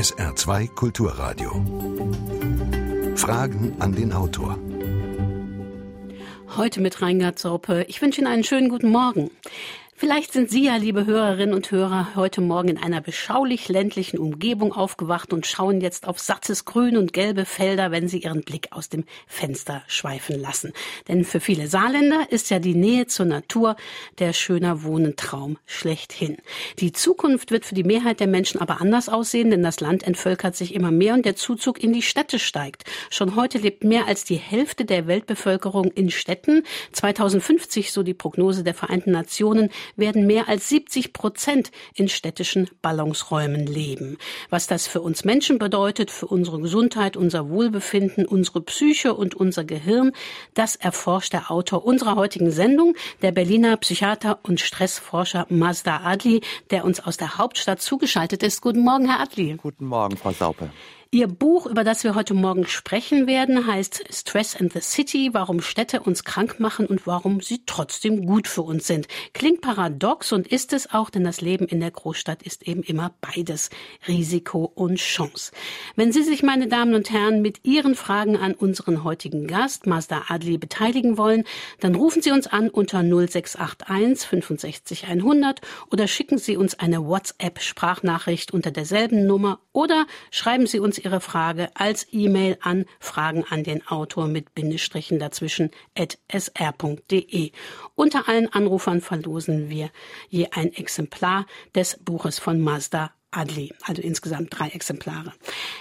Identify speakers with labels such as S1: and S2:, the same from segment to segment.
S1: SR2 Kulturradio. Fragen an den Autor.
S2: Heute mit Reingard Sorpe. Ich wünsche Ihnen einen schönen guten Morgen. Vielleicht sind Sie ja, liebe Hörerinnen und Hörer, heute Morgen in einer beschaulich ländlichen Umgebung aufgewacht und schauen jetzt auf sattes Grün und gelbe Felder, wenn Sie Ihren Blick aus dem Fenster schweifen lassen. Denn für viele Saarländer ist ja die Nähe zur Natur der schöner Wohnentraum schlechthin. Die Zukunft wird für die Mehrheit der Menschen aber anders aussehen, denn das Land entvölkert sich immer mehr und der Zuzug in die Städte steigt. Schon heute lebt mehr als die Hälfte der Weltbevölkerung in Städten. 2050, so die Prognose der Vereinten Nationen, werden mehr als 70 Prozent in städtischen Ballungsräumen leben. Was das für uns Menschen bedeutet, für unsere Gesundheit, unser Wohlbefinden, unsere Psyche und unser Gehirn, das erforscht der Autor unserer heutigen Sendung, der Berliner Psychiater und Stressforscher Mazda Adli, der uns aus der Hauptstadt zugeschaltet ist. Guten Morgen, Herr Adli.
S3: Guten Morgen, Frau Saupe.
S2: Ihr Buch, über das wir heute Morgen sprechen werden, heißt Stress and the City, warum Städte uns krank machen und warum sie trotzdem gut für uns sind. Klingt paradox und ist es auch, denn das Leben in der Großstadt ist eben immer beides, Risiko und Chance. Wenn Sie sich, meine Damen und Herren, mit Ihren Fragen an unseren heutigen Gast, Mazda Adli, beteiligen wollen, dann rufen Sie uns an unter 0681 65 100 oder schicken Sie uns eine WhatsApp-Sprachnachricht unter derselben Nummer oder schreiben Sie uns Ihre Frage als E-Mail an Fragen an den Autor mit Bindestrichen dazwischen at sr.de. Unter allen Anrufern verlosen wir je ein Exemplar des Buches von Mazda Adli, also insgesamt drei Exemplare.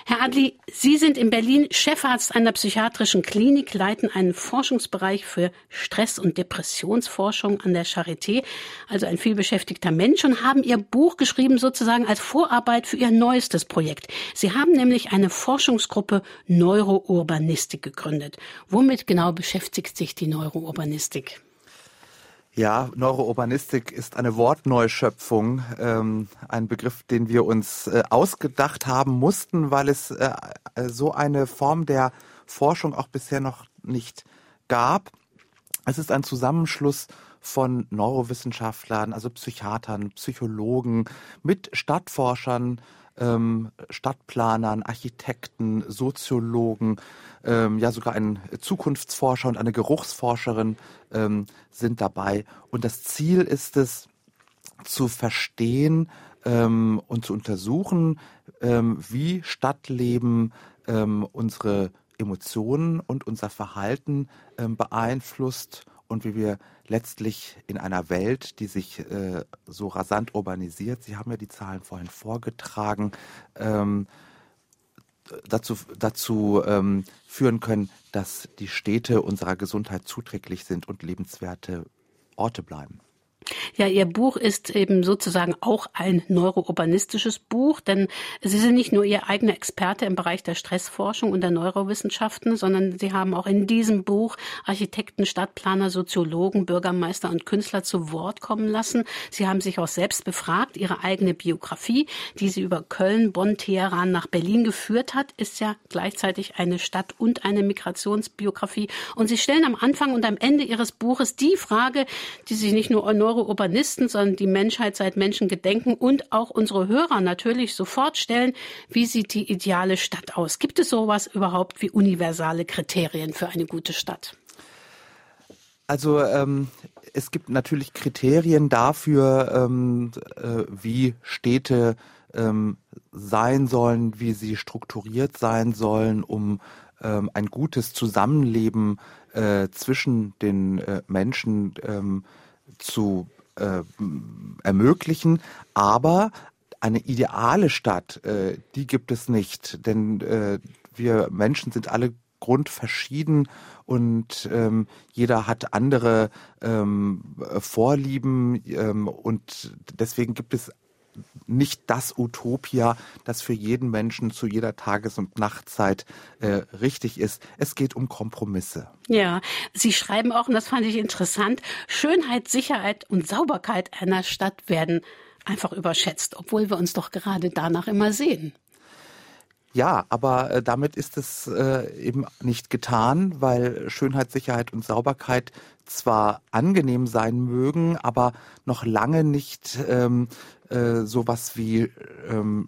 S2: Herr Adli, Sie sind in Berlin Chefarzt einer psychiatrischen Klinik, leiten einen Forschungsbereich für Stress- und Depressionsforschung an der Charité, also ein vielbeschäftigter Mensch und haben Ihr Buch geschrieben sozusagen als Vorarbeit für Ihr neuestes Projekt. Sie haben nämlich eine Forschungsgruppe Neurourbanistik gegründet. Womit genau beschäftigt sich die Neurourbanistik?
S3: Ja, Neurourbanistik ist eine Wortneuschöpfung, ähm, ein Begriff, den wir uns äh, ausgedacht haben mussten, weil es äh, so eine Form der Forschung auch bisher noch nicht gab. Es ist ein Zusammenschluss von Neurowissenschaftlern, also Psychiatern, Psychologen, mit Stadtforschern, ähm, Stadtplanern, Architekten, Soziologen, ähm, ja sogar ein Zukunftsforscher und eine Geruchsforscherin ähm, sind dabei. Und das Ziel ist es, zu verstehen ähm, und zu untersuchen, ähm, wie Stadtleben ähm, unsere Emotionen und unser Verhalten ähm, beeinflusst und wie wir letztlich in einer Welt, die sich äh, so rasant urbanisiert, Sie haben ja die Zahlen vorhin vorgetragen, ähm, dazu, dazu ähm, führen können, dass die Städte unserer Gesundheit zuträglich sind und lebenswerte Orte bleiben.
S2: Ja, Ihr Buch ist eben sozusagen auch ein neurourbanistisches Buch, denn Sie sind nicht nur Ihr eigener Experte im Bereich der Stressforschung und der Neurowissenschaften, sondern Sie haben auch in diesem Buch Architekten, Stadtplaner, Soziologen, Bürgermeister und Künstler zu Wort kommen lassen. Sie haben sich auch selbst befragt. Ihre eigene Biografie, die Sie über Köln, Bonn, Teheran nach Berlin geführt hat, ist ja gleichzeitig eine Stadt- und eine Migrationsbiografie. Und Sie stellen am Anfang und am Ende Ihres Buches die Frage, die sich nicht nur Neuro Urbanisten, sondern die Menschheit seit Menschengedenken und auch unsere Hörer natürlich sofort stellen, wie sieht die ideale Stadt aus? Gibt es sowas überhaupt wie universale Kriterien für eine gute Stadt?
S3: Also ähm, es gibt natürlich Kriterien dafür, ähm, äh, wie Städte ähm, sein sollen, wie sie strukturiert sein sollen, um ähm, ein gutes Zusammenleben äh, zwischen den äh, Menschen ähm, zu äh, ermöglichen, aber eine ideale Stadt, äh, die gibt es nicht, denn äh, wir Menschen sind alle grundverschieden und ähm, jeder hat andere ähm, Vorlieben ähm, und deswegen gibt es nicht das Utopia, das für jeden Menschen zu jeder Tages- und Nachtzeit äh, richtig ist. Es geht um Kompromisse.
S2: Ja, Sie schreiben auch, und das fand ich interessant, Schönheit, Sicherheit und Sauberkeit einer Stadt werden einfach überschätzt, obwohl wir uns doch gerade danach immer sehen.
S3: Ja, aber äh, damit ist es äh, eben nicht getan, weil Schönheit, Sicherheit und Sauberkeit zwar angenehm sein mögen, aber noch lange nicht ähm, äh, sowas wie ähm,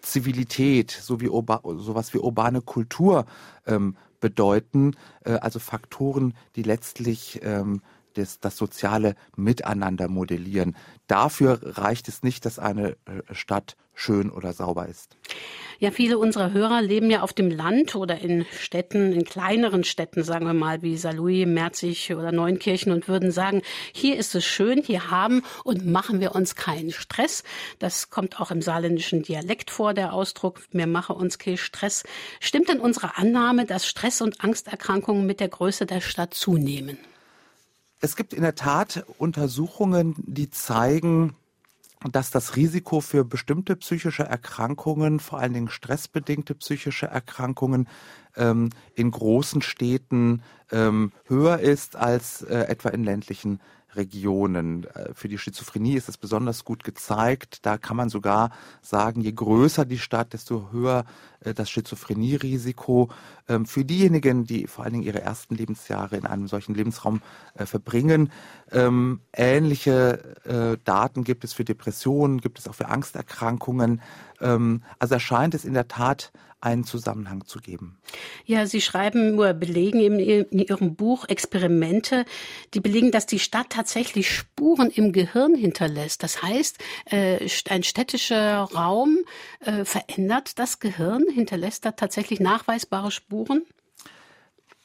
S3: Zivilität, so wie sowas wie urbane Kultur ähm, bedeuten, äh, also Faktoren, die letztlich ähm, das, das soziale Miteinander modellieren. Dafür reicht es nicht, dass eine äh, Stadt schön oder sauber ist.
S2: Ja, viele unserer Hörer leben ja auf dem Land oder in Städten, in kleineren Städten, sagen wir mal, wie Saarlouis, Merzig oder Neunkirchen und würden sagen, hier ist es schön, hier haben und machen wir uns keinen Stress. Das kommt auch im saarländischen Dialekt vor, der Ausdruck, mir mache uns keinen Stress. Stimmt denn unsere Annahme, dass Stress und Angsterkrankungen mit der Größe der Stadt zunehmen?
S3: Es gibt in der Tat Untersuchungen, die zeigen, dass das Risiko für bestimmte psychische Erkrankungen, vor allen Dingen stressbedingte psychische Erkrankungen, ähm, in großen Städten ähm, höher ist als äh, etwa in ländlichen Regionen. Äh, für die Schizophrenie ist es besonders gut gezeigt. Da kann man sogar sagen, je größer die Stadt, desto höher äh, das Schizophrenie-Risiko. Ähm, für diejenigen, die vor allen Dingen ihre ersten Lebensjahre in einem solchen Lebensraum äh, verbringen, ähm, ähnliche Daten gibt es für Depressionen, gibt es auch für Angsterkrankungen. Ähm, also erscheint es in der Tat einen Zusammenhang zu geben.
S2: Ja, Sie schreiben oder belegen in Ihrem Buch Experimente, die belegen, dass die Stadt tatsächlich Spuren im Gehirn hinterlässt. Das heißt, äh, ein städtischer Raum äh, verändert das Gehirn, hinterlässt da tatsächlich nachweisbare Spuren?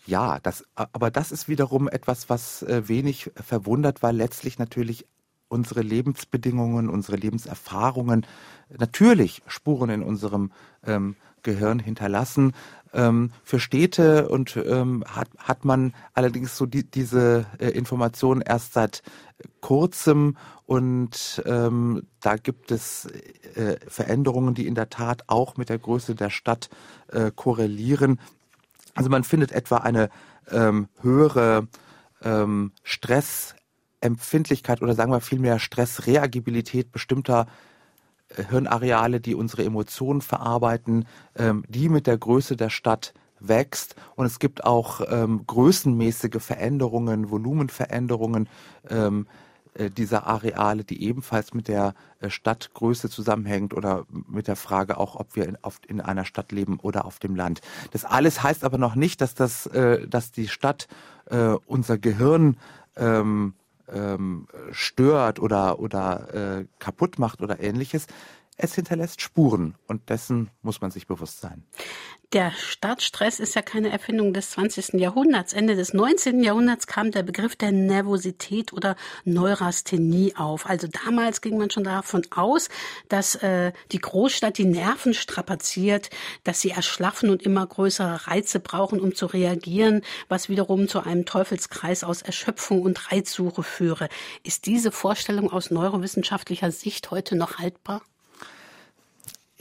S3: Ja, das, aber das ist wiederum etwas, was äh, wenig verwundert, weil letztlich natürlich unsere Lebensbedingungen, unsere Lebenserfahrungen natürlich Spuren in unserem ähm, Gehirn hinterlassen. Ähm, für Städte und ähm, hat, hat man allerdings so die, diese äh, Informationen erst seit kurzem und ähm, da gibt es äh, Veränderungen, die in der Tat auch mit der Größe der Stadt äh, korrelieren. Also man findet etwa eine ähm, höhere ähm, Stressempfindlichkeit oder sagen wir vielmehr Stressreagibilität bestimmter Hirnareale, die unsere Emotionen verarbeiten, ähm, die mit der Größe der Stadt wächst. Und es gibt auch ähm, größenmäßige Veränderungen, Volumenveränderungen ähm, äh, dieser Areale, die ebenfalls mit der äh, Stadtgröße zusammenhängt oder mit der Frage auch, ob wir in, auf, in einer Stadt leben oder auf dem Land. Das alles heißt aber noch nicht, dass das, äh, dass die Stadt äh, unser Gehirn ähm, ähm, stört oder, oder äh, kaputt macht oder ähnliches. Es hinterlässt Spuren und dessen muss man sich bewusst sein.
S2: Der Stadtstress ist ja keine Erfindung des 20. Jahrhunderts. Ende des 19. Jahrhunderts kam der Begriff der Nervosität oder Neurasthenie auf. Also damals ging man schon davon aus, dass äh, die Großstadt die Nerven strapaziert, dass sie erschlaffen und immer größere Reize brauchen, um zu reagieren, was wiederum zu einem Teufelskreis aus Erschöpfung und Reizsuche führe. Ist diese Vorstellung aus neurowissenschaftlicher Sicht heute noch haltbar?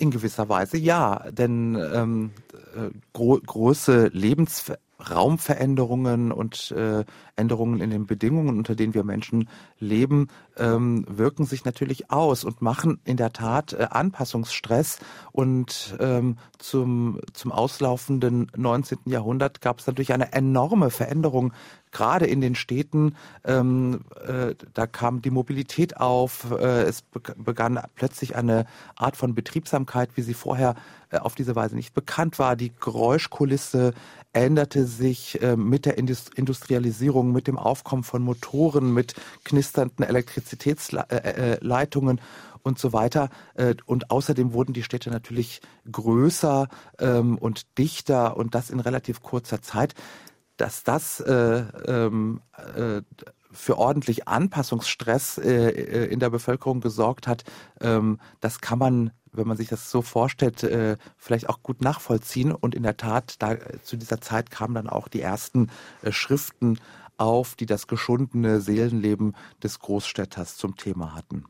S3: In gewisser Weise ja, denn ähm, äh, gro große Lebensraumveränderungen und äh, Änderungen in den Bedingungen, unter denen wir Menschen leben, ähm, wirken sich natürlich aus und machen in der Tat äh, Anpassungsstress. Und ähm, zum, zum auslaufenden 19. Jahrhundert gab es natürlich eine enorme Veränderung, gerade in den Städten. Ähm, äh, da kam die Mobilität auf. Äh, es begann plötzlich eine Art von Betriebsamkeit, wie sie vorher äh, auf diese Weise nicht bekannt war. Die Geräuschkulisse änderte sich äh, mit der Industrialisierung, mit dem Aufkommen von Motoren, mit knisternden Elektrizitätsleitungen und so weiter. Äh, und außerdem wurden die Städte natürlich größer ähm, und dichter und das in relativ kurzer Zeit. Dass das äh, ähm, äh, für ordentlich Anpassungsstress äh, in der Bevölkerung gesorgt hat, ähm, das kann man wenn man sich das so vorstellt, äh, vielleicht auch gut nachvollziehen. Und in der Tat, da zu dieser Zeit kamen dann auch die ersten äh, Schriften auf, die das geschundene Seelenleben des Großstädters zum Thema hatten.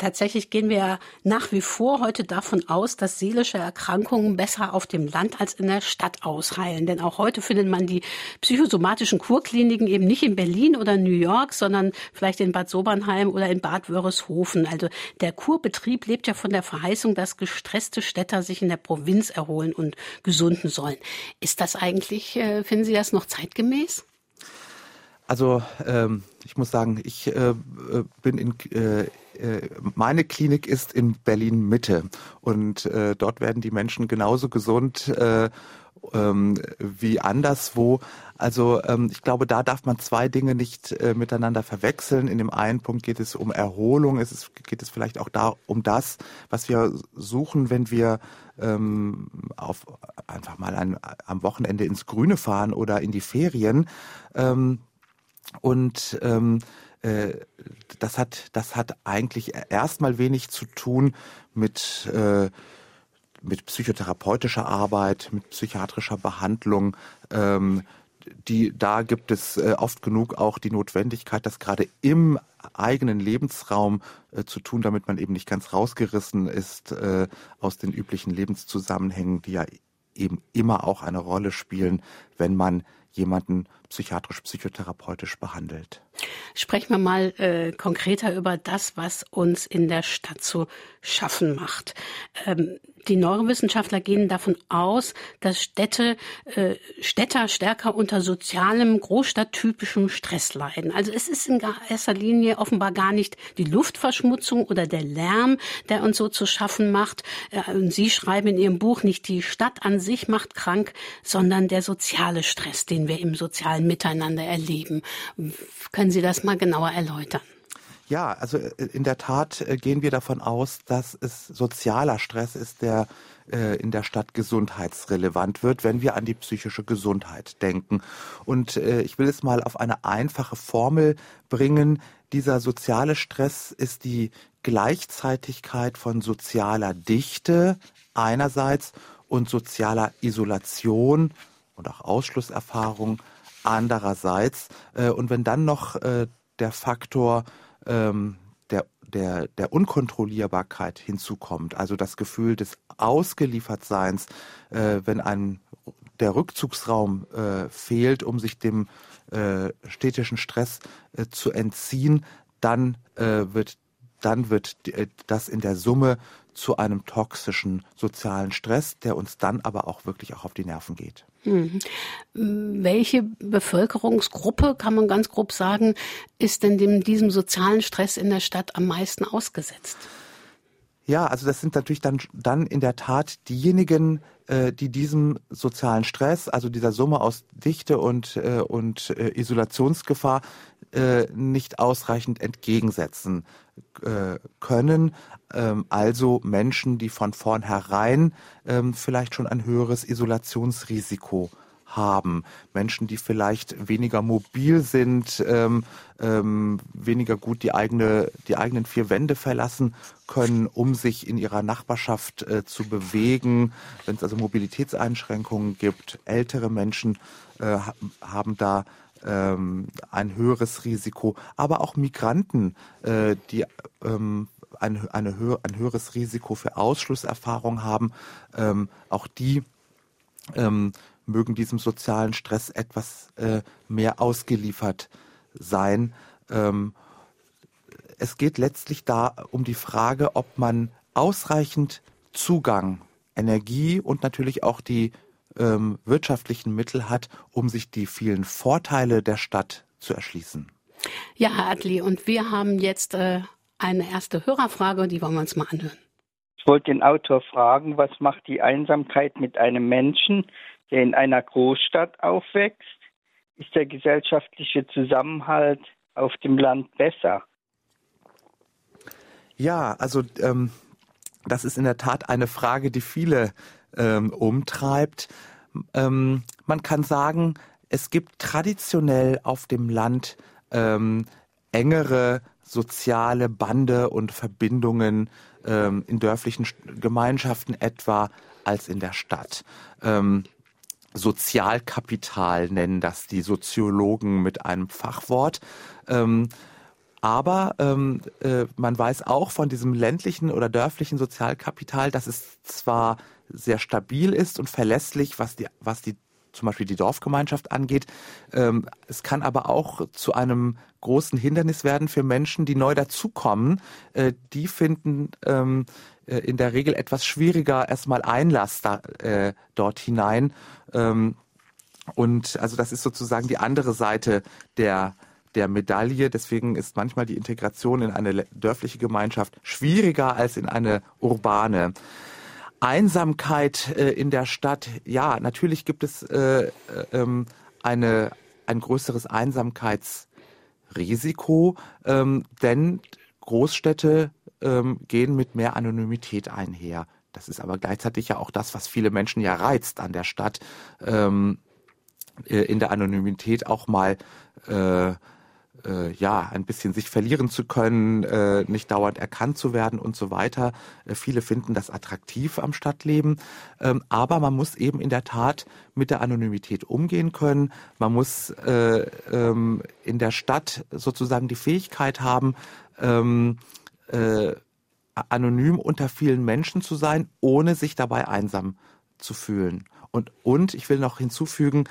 S2: Tatsächlich gehen wir nach wie vor heute davon aus, dass seelische Erkrankungen besser auf dem Land als in der Stadt ausheilen. Denn auch heute findet man die psychosomatischen Kurkliniken eben nicht in Berlin oder New York, sondern vielleicht in Bad Sobernheim oder in Bad Wörishofen. Also der Kurbetrieb lebt ja von der Verheißung, dass gestresste Städter sich in der Provinz erholen und gesunden sollen. Ist das eigentlich, äh, finden Sie das noch zeitgemäß?
S3: Also ähm, ich muss sagen, ich äh, bin in äh, äh, meine Klinik ist in Berlin Mitte und äh, dort werden die Menschen genauso gesund äh, ähm, wie anderswo. Also ähm, ich glaube, da darf man zwei Dinge nicht äh, miteinander verwechseln. In dem einen Punkt geht es um Erholung, es ist, geht es vielleicht auch da um das, was wir suchen, wenn wir ähm, auf einfach mal ein, am Wochenende ins Grüne fahren oder in die Ferien. Ähm, und ähm, äh, das hat das hat eigentlich erstmal wenig zu tun mit äh, mit psychotherapeutischer Arbeit, mit psychiatrischer Behandlung. Ähm, die, da gibt es äh, oft genug auch die Notwendigkeit, das gerade im eigenen Lebensraum äh, zu tun, damit man eben nicht ganz rausgerissen ist äh, aus den üblichen Lebenszusammenhängen, die ja eben immer auch eine Rolle spielen, wenn man jemanden psychiatrisch-psychotherapeutisch behandelt.
S2: Sprechen wir mal äh, konkreter über das, was uns in der Stadt zu schaffen macht. Ähm, die Neurowissenschaftler gehen davon aus, dass Städte, äh, Städter stärker unter sozialem, großstadttypischem Stress leiden. Also es ist in erster Linie offenbar gar nicht die Luftverschmutzung oder der Lärm, der uns so zu schaffen macht. Äh, Sie schreiben in Ihrem Buch, nicht die Stadt an sich macht krank, sondern der soziale Stress, den wir im sozialen Miteinander erleben. Können Sie das mal genauer erläutern?
S3: Ja, also äh, in der Tat äh, gehen wir davon aus, dass es sozialer Stress ist, der äh, in der Stadt gesundheitsrelevant wird, wenn wir an die psychische Gesundheit denken. Und ich will es mal auf eine einfache Formel bringen. Dieser soziale Stress ist die Gleichzeitigkeit von sozialer Dichte einerseits und sozialer Isolation und auch Ausschlusserfahrung andererseits. Und wenn dann noch der Faktor ähm, der, der, der Unkontrollierbarkeit hinzukommt, also das Gefühl des Ausgeliefertseins, äh, wenn ein der Rückzugsraum äh, fehlt, um sich dem äh, städtischen Stress äh, zu entziehen, dann äh, wird dann wird äh, das in der Summe zu einem toxischen sozialen Stress, der uns dann aber auch wirklich auch auf die Nerven geht.
S2: Mhm. Welche Bevölkerungsgruppe, kann man ganz grob sagen, ist denn dem, diesem sozialen Stress in der Stadt am meisten ausgesetzt?
S3: Ja, also das sind natürlich dann, dann in der Tat diejenigen, äh, die diesem sozialen Stress, also dieser Summe aus Dichte und, äh, und äh, Isolationsgefahr äh, nicht ausreichend entgegensetzen äh, können. Ähm, also Menschen, die von vornherein ähm, vielleicht schon ein höheres Isolationsrisiko haben. Menschen, die vielleicht weniger mobil sind, ähm, ähm, weniger gut die, eigene, die eigenen vier Wände verlassen können, um sich in ihrer Nachbarschaft äh, zu bewegen. Wenn es also Mobilitätseinschränkungen gibt, ältere Menschen äh, haben da ähm, ein höheres Risiko, aber auch Migranten, äh, die ähm, ein, eine hö ein höheres Risiko für Ausschlusserfahrung haben, ähm, auch die ähm, mögen diesem sozialen Stress etwas äh, mehr ausgeliefert sein. Ähm, es geht letztlich da um die Frage, ob man ausreichend Zugang, Energie und natürlich auch die ähm, wirtschaftlichen Mittel hat, um sich die vielen Vorteile der Stadt zu erschließen.
S2: Ja, Herr Adli, und wir haben jetzt äh, eine erste Hörerfrage, die wollen wir uns mal anhören.
S4: Ich wollte den Autor fragen, was macht die Einsamkeit mit einem Menschen, der in einer Großstadt aufwächst? Ist der gesellschaftliche Zusammenhalt auf dem Land besser?
S3: Ja, also ähm, das ist in der Tat eine Frage, die viele ähm, umtreibt. Ähm, man kann sagen, es gibt traditionell auf dem Land ähm, engere soziale Bande und Verbindungen ähm, in dörflichen Gemeinschaften etwa als in der Stadt. Ähm, Sozialkapital nennen das die Soziologen mit einem Fachwort. Ähm, aber ähm, äh, man weiß auch von diesem ländlichen oder dörflichen Sozialkapital, dass es zwar sehr stabil ist und verlässlich, was die, was die zum Beispiel die Dorfgemeinschaft angeht. Ähm, es kann aber auch zu einem großen Hindernis werden für Menschen, die neu dazukommen. Äh, die finden ähm, äh, in der Regel etwas schwieriger erstmal Einlass da, äh, dort hinein. Ähm, und also das ist sozusagen die andere Seite der der Medaille. Deswegen ist manchmal die Integration in eine dörfliche Gemeinschaft schwieriger als in eine urbane. Einsamkeit äh, in der Stadt, ja, natürlich gibt es äh, äh, ähm, eine, ein größeres Einsamkeitsrisiko, ähm, denn Großstädte ähm, gehen mit mehr Anonymität einher. Das ist aber gleichzeitig ja auch das, was viele Menschen ja reizt an der Stadt, ähm, äh, in der Anonymität auch mal äh, äh, ja, ein bisschen sich verlieren zu können, äh, nicht dauernd erkannt zu werden und so weiter. Äh, viele finden das attraktiv am Stadtleben, ähm, aber man muss eben in der Tat mit der Anonymität umgehen können. Man muss äh, ähm, in der Stadt sozusagen die Fähigkeit haben, ähm, äh, anonym unter vielen Menschen zu sein, ohne sich dabei einsam zu fühlen. Und, und ich will noch hinzufügen,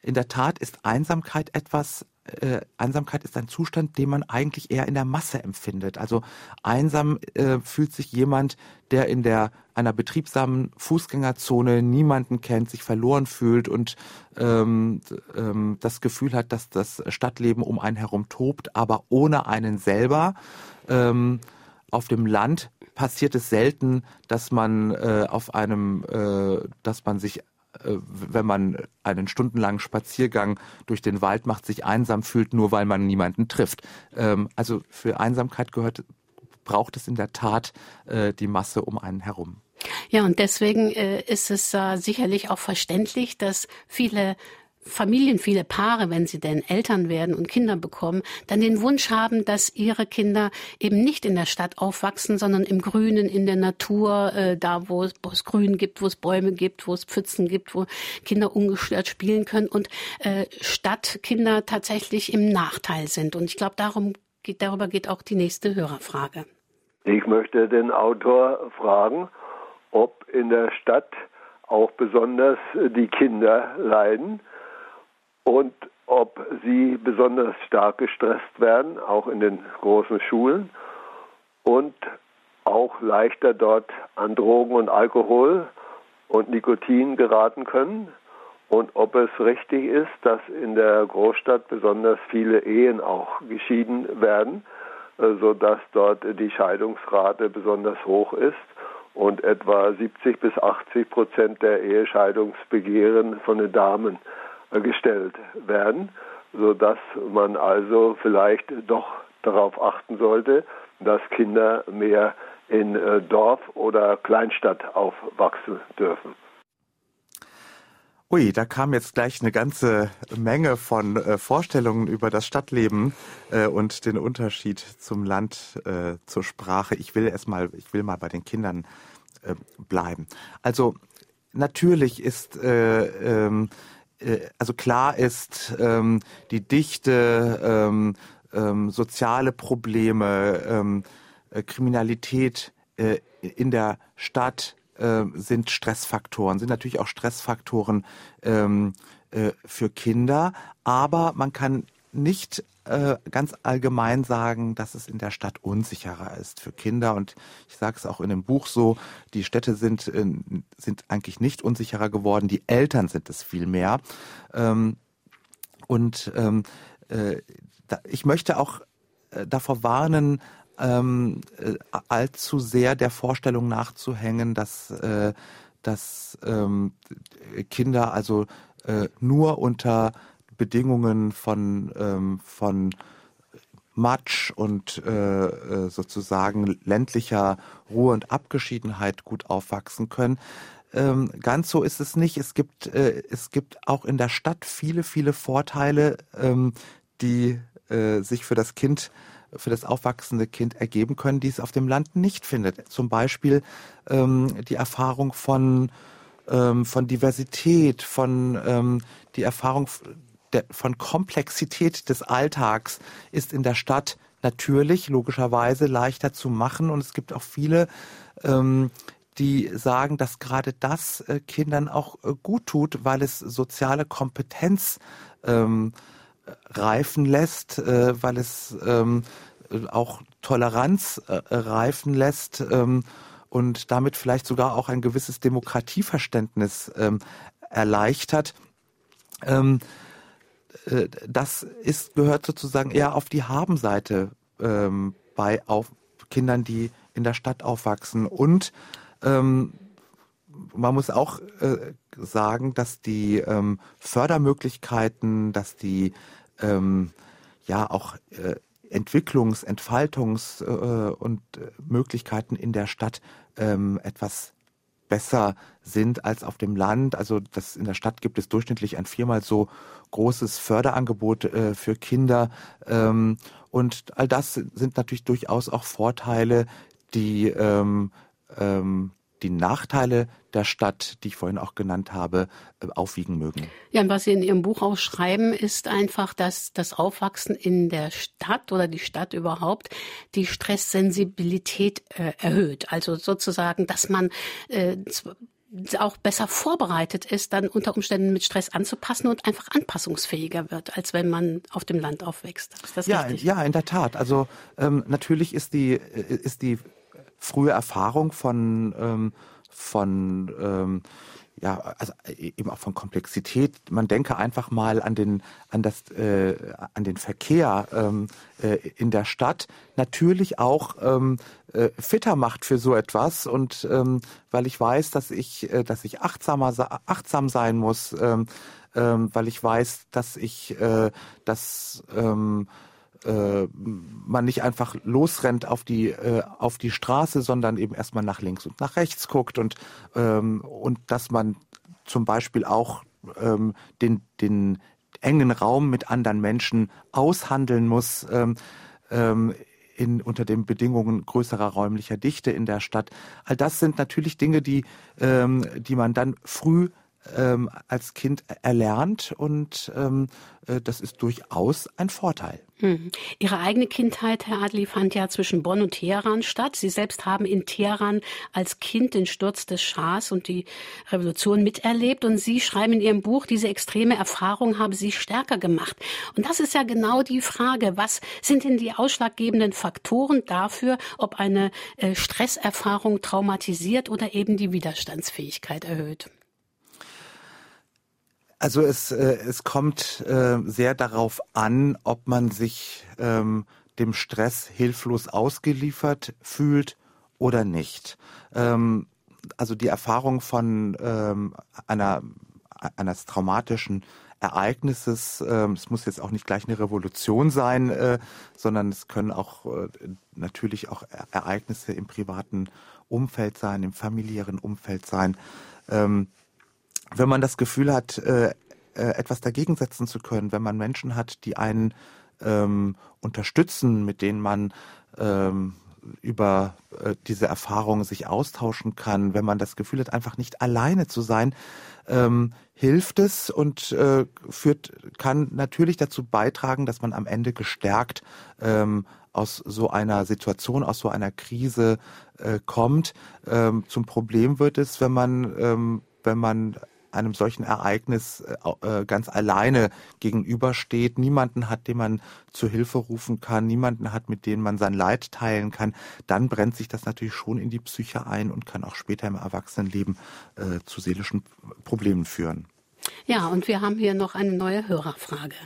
S3: in der Tat ist Einsamkeit etwas, äh, Einsamkeit ist ein Zustand, den man eigentlich eher in der Masse empfindet. Also einsam äh, fühlt sich jemand, der in der einer betriebsamen Fußgängerzone niemanden kennt, sich verloren fühlt und ähm, ähm, das Gefühl hat, dass das Stadtleben um einen herum tobt, aber ohne einen selber. Ähm, auf dem Land passiert es selten, dass man äh, auf einem, äh, dass man sich wenn man einen stundenlangen Spaziergang durch den Wald macht, sich einsam fühlt, nur weil man niemanden trifft. Ähm, also für Einsamkeit gehört, braucht es in der Tat äh, die Masse um einen herum.
S2: Ja, und deswegen äh, ist es sicherlich auch verständlich, dass viele Familien, viele Paare, wenn sie denn Eltern werden und Kinder bekommen, dann den Wunsch haben, dass ihre Kinder eben nicht in der Stadt aufwachsen, sondern im Grünen, in der Natur, äh, da wo es, wo es Grün gibt, wo es Bäume gibt, wo es Pfützen gibt, wo Kinder ungestört spielen können und äh, Stadtkinder tatsächlich im Nachteil sind. Und ich glaube, darum geht, darüber geht auch die nächste Hörerfrage.
S5: Ich möchte den Autor fragen, ob in der Stadt auch besonders die Kinder leiden und ob sie besonders stark gestresst werden, auch in den großen Schulen und auch leichter dort an Drogen und Alkohol und Nikotin geraten können und ob es richtig ist, dass in der Großstadt besonders viele Ehen auch geschieden werden, äh, sodass dort die Scheidungsrate besonders hoch ist und etwa 70 bis 80 Prozent der Ehescheidungsbegehren von den Damen gestellt werden, sodass man also vielleicht doch darauf achten sollte, dass Kinder mehr in äh, Dorf oder Kleinstadt aufwachsen dürfen.
S3: Ui, da kam jetzt gleich eine ganze Menge von äh, Vorstellungen über das Stadtleben äh, und den Unterschied zum Land äh, zur Sprache. Ich will erstmal, ich will mal bei den Kindern äh, bleiben. Also natürlich ist ähm, äh, also klar ist, ähm, die Dichte, ähm, ähm, soziale Probleme, ähm, äh, Kriminalität äh, in der Stadt äh, sind Stressfaktoren, sind natürlich auch Stressfaktoren ähm, äh, für Kinder, aber man kann nicht äh, ganz allgemein sagen, dass es in der Stadt unsicherer ist für Kinder. Und ich sage es auch in dem Buch so, die Städte sind, äh, sind eigentlich nicht unsicherer geworden, die Eltern sind es viel mehr. Ähm, und ähm, äh, da, ich möchte auch äh, davor warnen, ähm, äh, allzu sehr der Vorstellung nachzuhängen, dass, dass ähm, Kinder also nur unter Bedingungen von, ähm, von Matsch und äh, äh, sozusagen ländlicher Ruhe und Abgeschiedenheit gut aufwachsen können. Ähm, ganz so ist es nicht. Es gibt, äh, es gibt auch in der Stadt viele, viele Vorteile, ähm, die äh, sich für das Kind, für das aufwachsende Kind ergeben können, die es auf dem Land nicht findet. Zum Beispiel ähm, die Erfahrung von, ähm, von Diversität, von ähm, die Erfahrung der, von Komplexität des Alltags ist in der Stadt natürlich logischerweise leichter zu machen und es gibt auch viele, ähm, die sagen, dass gerade das äh, Kindern auch äh, gut tut, weil es soziale Kompetenz ähm, reifen lässt, äh, weil es ähm, auch Toleranz äh, reifen lässt ähm, und damit vielleicht sogar auch ein gewisses Demokratieverständnis ähm, erleichtert. Äh, das ist, gehört sozusagen eher auf die Habenseite ähm, bei auf Kindern, die in der Stadt aufwachsen. Und ähm, man muss auch äh, sagen, dass die ähm, Fördermöglichkeiten, dass die ähm, ja auch äh, Entwicklungs-, Entfaltungs- äh, und äh, Möglichkeiten in der Stadt ähm, etwas besser sind als auf dem Land. Also das in der Stadt gibt es durchschnittlich ein viermal so großes Förderangebot äh, für Kinder. Ähm, und all das sind natürlich durchaus auch Vorteile, die ähm, ähm, die Nachteile der Stadt, die ich vorhin auch genannt habe, äh, aufwiegen mögen.
S2: Ja, und was Sie in Ihrem Buch auch schreiben, ist einfach, dass das Aufwachsen in der Stadt oder die Stadt überhaupt die Stresssensibilität äh, erhöht. Also sozusagen, dass man äh, auch besser vorbereitet ist, dann unter Umständen mit Stress anzupassen und einfach anpassungsfähiger wird, als wenn man auf dem Land aufwächst.
S3: Ist das ja, richtig? Ja, in der Tat. Also ähm, natürlich ist die, äh, ist die frühe Erfahrung von, ähm, von ähm, ja, also äh, eben auch von Komplexität. Man denke einfach mal an den, an das, äh, an den Verkehr ähm, äh, in der Stadt. Natürlich auch ähm, äh, fitter macht für so etwas und ähm, weil ich weiß, dass ich, äh, dass ich achtsamer, achtsam sein muss, ähm, ähm, weil ich weiß, dass ich, äh, dass ähm, äh, man nicht einfach losrennt auf die äh, auf die Straße, sondern eben erstmal nach links und nach rechts guckt und ähm, und dass man zum Beispiel auch ähm, den den engen Raum mit anderen Menschen aushandeln muss. Ähm, ähm, in, unter den Bedingungen größerer räumlicher Dichte in der Stadt. All das sind natürlich Dinge, die, ähm, die man dann früh ähm, als Kind erlernt und ähm, äh, das ist durchaus ein Vorteil.
S2: Hm. Ihre eigene Kindheit, Herr Adli, fand ja zwischen Bonn und Teheran statt. Sie selbst haben in Teheran als Kind den Sturz des Schahs und die Revolution miterlebt. Und Sie schreiben in Ihrem Buch, diese extreme Erfahrung habe Sie stärker gemacht. Und das ist ja genau die Frage. Was sind denn die ausschlaggebenden Faktoren dafür, ob eine äh, Stresserfahrung traumatisiert oder eben die Widerstandsfähigkeit erhöht?
S3: Also es, äh, es kommt äh, sehr darauf an, ob man sich ähm, dem Stress hilflos ausgeliefert fühlt oder nicht. Ähm, also die Erfahrung von ähm, einer eines traumatischen Ereignisses, ähm, es muss jetzt auch nicht gleich eine Revolution sein, äh, sondern es können auch äh, natürlich auch Ereignisse im privaten Umfeld sein, im familiären Umfeld sein. Ähm, wenn man das Gefühl hat, äh, äh, etwas dagegen setzen zu können, wenn man Menschen hat, die einen ähm, unterstützen, mit denen man ähm, über äh, diese Erfahrungen sich austauschen kann, wenn man das Gefühl hat, einfach nicht alleine zu sein, ähm, hilft es und äh, führt, kann natürlich dazu beitragen, dass man am Ende gestärkt ähm, aus so einer Situation, aus so einer Krise äh, kommt. Ähm, zum Problem wird es, wenn man, ähm, wenn man einem solchen Ereignis äh, äh, ganz alleine gegenübersteht, niemanden hat, den man zu Hilfe rufen kann, niemanden hat, mit dem man sein Leid teilen kann, dann brennt sich das natürlich schon in die Psyche ein und kann auch später im Erwachsenenleben äh, zu seelischen Problemen führen.
S2: Ja, und wir haben hier noch eine neue Hörerfrage.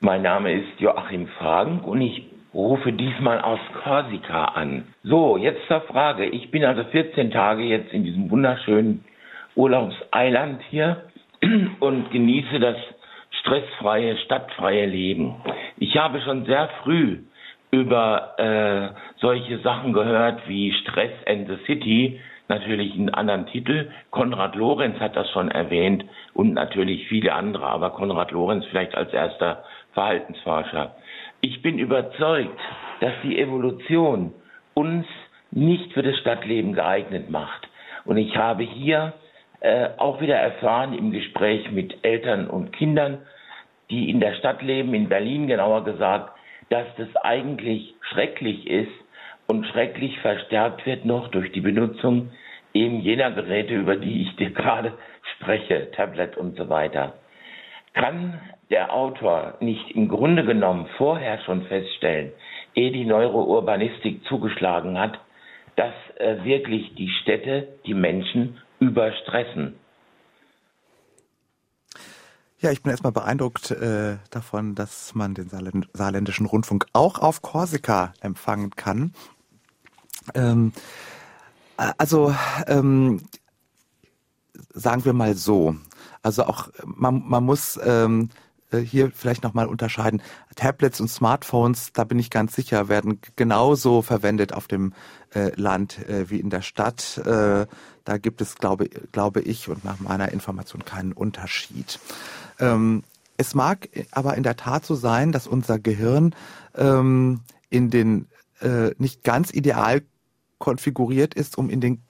S6: Mein Name ist Joachim Fragen und ich rufe diesmal aus Korsika an. So, jetzt zur Frage. Ich bin also 14 Tage jetzt in diesem wunderschönen Urlaubseiland hier und genieße das stressfreie, stadtfreie Leben. Ich habe schon sehr früh über äh, solche Sachen gehört wie Stress and the City, natürlich einen anderen Titel. Konrad Lorenz hat das schon erwähnt und natürlich viele andere, aber Konrad Lorenz vielleicht als erster Verhaltensforscher. Ich bin überzeugt, dass die Evolution uns nicht für das Stadtleben geeignet macht. Und ich habe hier äh, auch wieder erfahren im Gespräch mit Eltern und Kindern, die in der Stadt leben, in Berlin genauer gesagt, dass das eigentlich schrecklich ist und schrecklich verstärkt wird noch durch die Benutzung eben jener Geräte, über die ich dir gerade spreche, Tablet und so weiter. Kann der Autor nicht im Grunde genommen vorher schon feststellen, ehe die Neurourbanistik zugeschlagen hat, dass äh, wirklich die Städte die Menschen überstressen.
S3: Ja, ich bin erstmal beeindruckt äh, davon, dass man den Saarländ saarländischen Rundfunk auch auf Korsika empfangen kann. Ähm, also ähm, sagen wir mal so. Also auch man, man muss ähm, äh, hier vielleicht nochmal unterscheiden. Tablets und Smartphones, da bin ich ganz sicher, werden genauso verwendet auf dem äh, Land äh, wie in der Stadt. Äh, da gibt es, glaube, glaube ich, und nach meiner Information keinen Unterschied. Ähm, es mag aber in der Tat so sein, dass unser Gehirn ähm, in den äh, nicht ganz ideal konfiguriert ist, um in den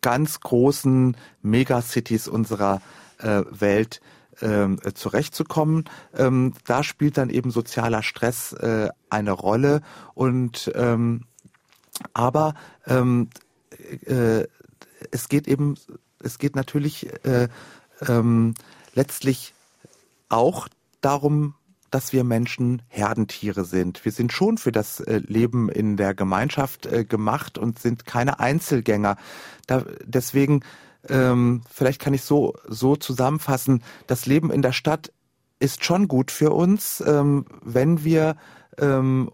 S3: ganz großen Megacities unserer äh, Ähm, zurechtzukommen. Ähm, da spielt dann eben sozialer Stress äh, eine Rolle und ähm, aber ähm, äh, es geht eben, es geht natürlich äh, ähm, letztlich auch darum, dass wir Menschen Herdentiere sind. Wir sind schon für das äh, Leben in der Gemeinschaft äh, gemacht und sind keine Einzelgänger. Da, deswegen, ähm, vielleicht kann ich so, so zusammenfassen, das Leben in der Stadt ist schon gut für uns, ähm, wenn wir ähm,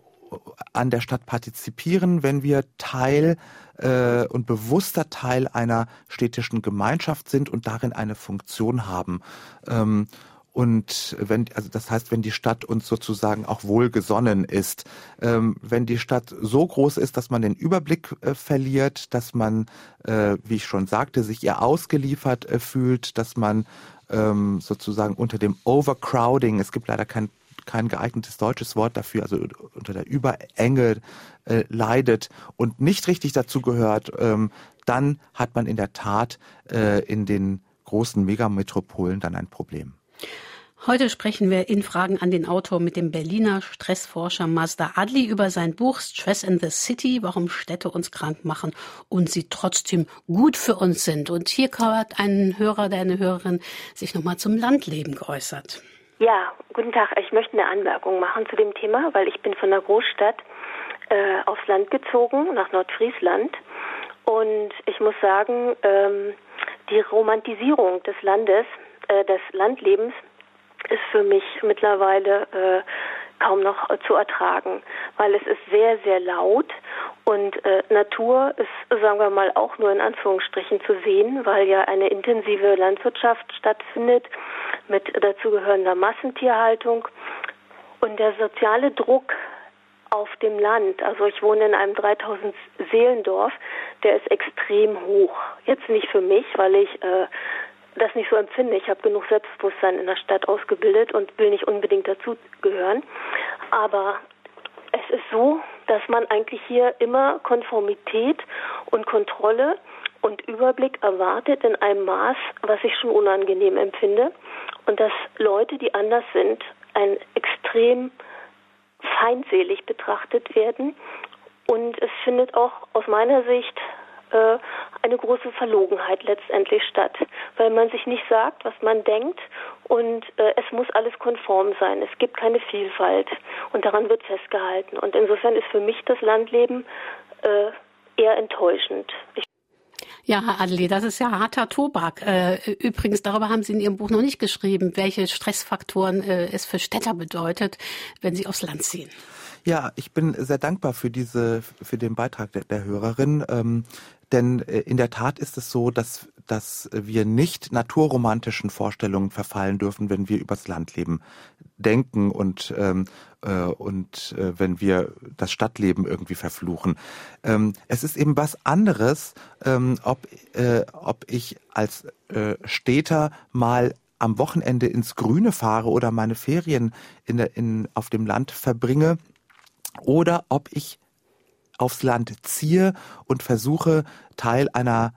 S3: an der Stadt partizipieren, wenn wir Teil äh, und bewusster Teil einer städtischen Gemeinschaft sind und darin eine Funktion haben. Ähm, und wenn, also das heißt, wenn die Stadt uns sozusagen auch wohlgesonnen ist, ähm, wenn die Stadt so groß ist, dass man den Überblick äh, verliert, dass man, äh, wie ich schon sagte, sich ihr ausgeliefert äh, fühlt, dass man ähm, sozusagen unter dem Overcrowding, es gibt leider kein kein geeignetes deutsches Wort dafür, also unter der Überenge äh, leidet und nicht richtig dazu gehört, ähm, dann hat man in der Tat äh, in den großen Megametropolen dann ein Problem.
S2: Heute sprechen wir in Fragen an den Autor mit dem Berliner Stressforscher Mazda Adli über sein Buch Stress in the City, warum Städte uns krank machen und sie trotzdem gut für uns sind. Und hier hat ein Hörer, der eine Hörerin sich nochmal zum Landleben geäußert.
S7: Ja, guten Tag. Ich möchte eine Anmerkung machen zu dem Thema, weil ich bin von der Großstadt äh, aufs Land gezogen, nach Nordfriesland. Und ich muss sagen, ähm, die Romantisierung des Landes, äh, des Landlebens ist für mich mittlerweile äh, kaum noch zu ertragen, weil es ist sehr, sehr laut und äh, Natur ist, sagen wir mal, auch nur in Anführungsstrichen zu sehen, weil ja eine intensive Landwirtschaft stattfindet mit dazugehörender Massentierhaltung und der soziale Druck auf dem Land, also ich wohne in einem 3000 Seelendorf, der ist extrem hoch. Jetzt nicht für mich, weil ich äh, das nicht so empfinde. Ich habe genug Selbstbewusstsein in der Stadt ausgebildet und will nicht unbedingt dazugehören. Aber es ist so, dass man eigentlich hier immer Konformität und Kontrolle und Überblick erwartet in einem Maß, was ich schon unangenehm empfinde. Und dass Leute, die anders sind, ein extrem feindselig betrachtet werden. Und es findet auch aus meiner Sicht äh, eine große Verlogenheit letztendlich statt, weil man sich nicht sagt, was man denkt und äh, es muss alles konform sein. Es gibt keine Vielfalt und daran wird festgehalten. Und insofern ist für mich das Landleben äh, eher enttäuschend. Ich
S2: ja, Herr Adeli, das ist ja harter Tobak. Äh, übrigens, darüber haben Sie in Ihrem Buch noch nicht geschrieben, welche Stressfaktoren äh, es für Städter bedeutet, wenn sie aufs Land ziehen.
S3: Ja, ich bin sehr dankbar für diese, für den Beitrag der, der Hörerin. Ähm, denn äh, in der Tat ist es so, dass, dass wir nicht naturromantischen Vorstellungen verfallen dürfen, wenn wir übers Landleben denken und, ähm, äh, und äh, wenn wir das Stadtleben irgendwie verfluchen. Ähm, es ist eben was anderes, ähm, ob, äh, ob ich als äh, Städter mal am Wochenende ins Grüne fahre oder meine Ferien in der, in, auf dem Land verbringe oder ob ich aufs Land ziehe und versuche, Teil einer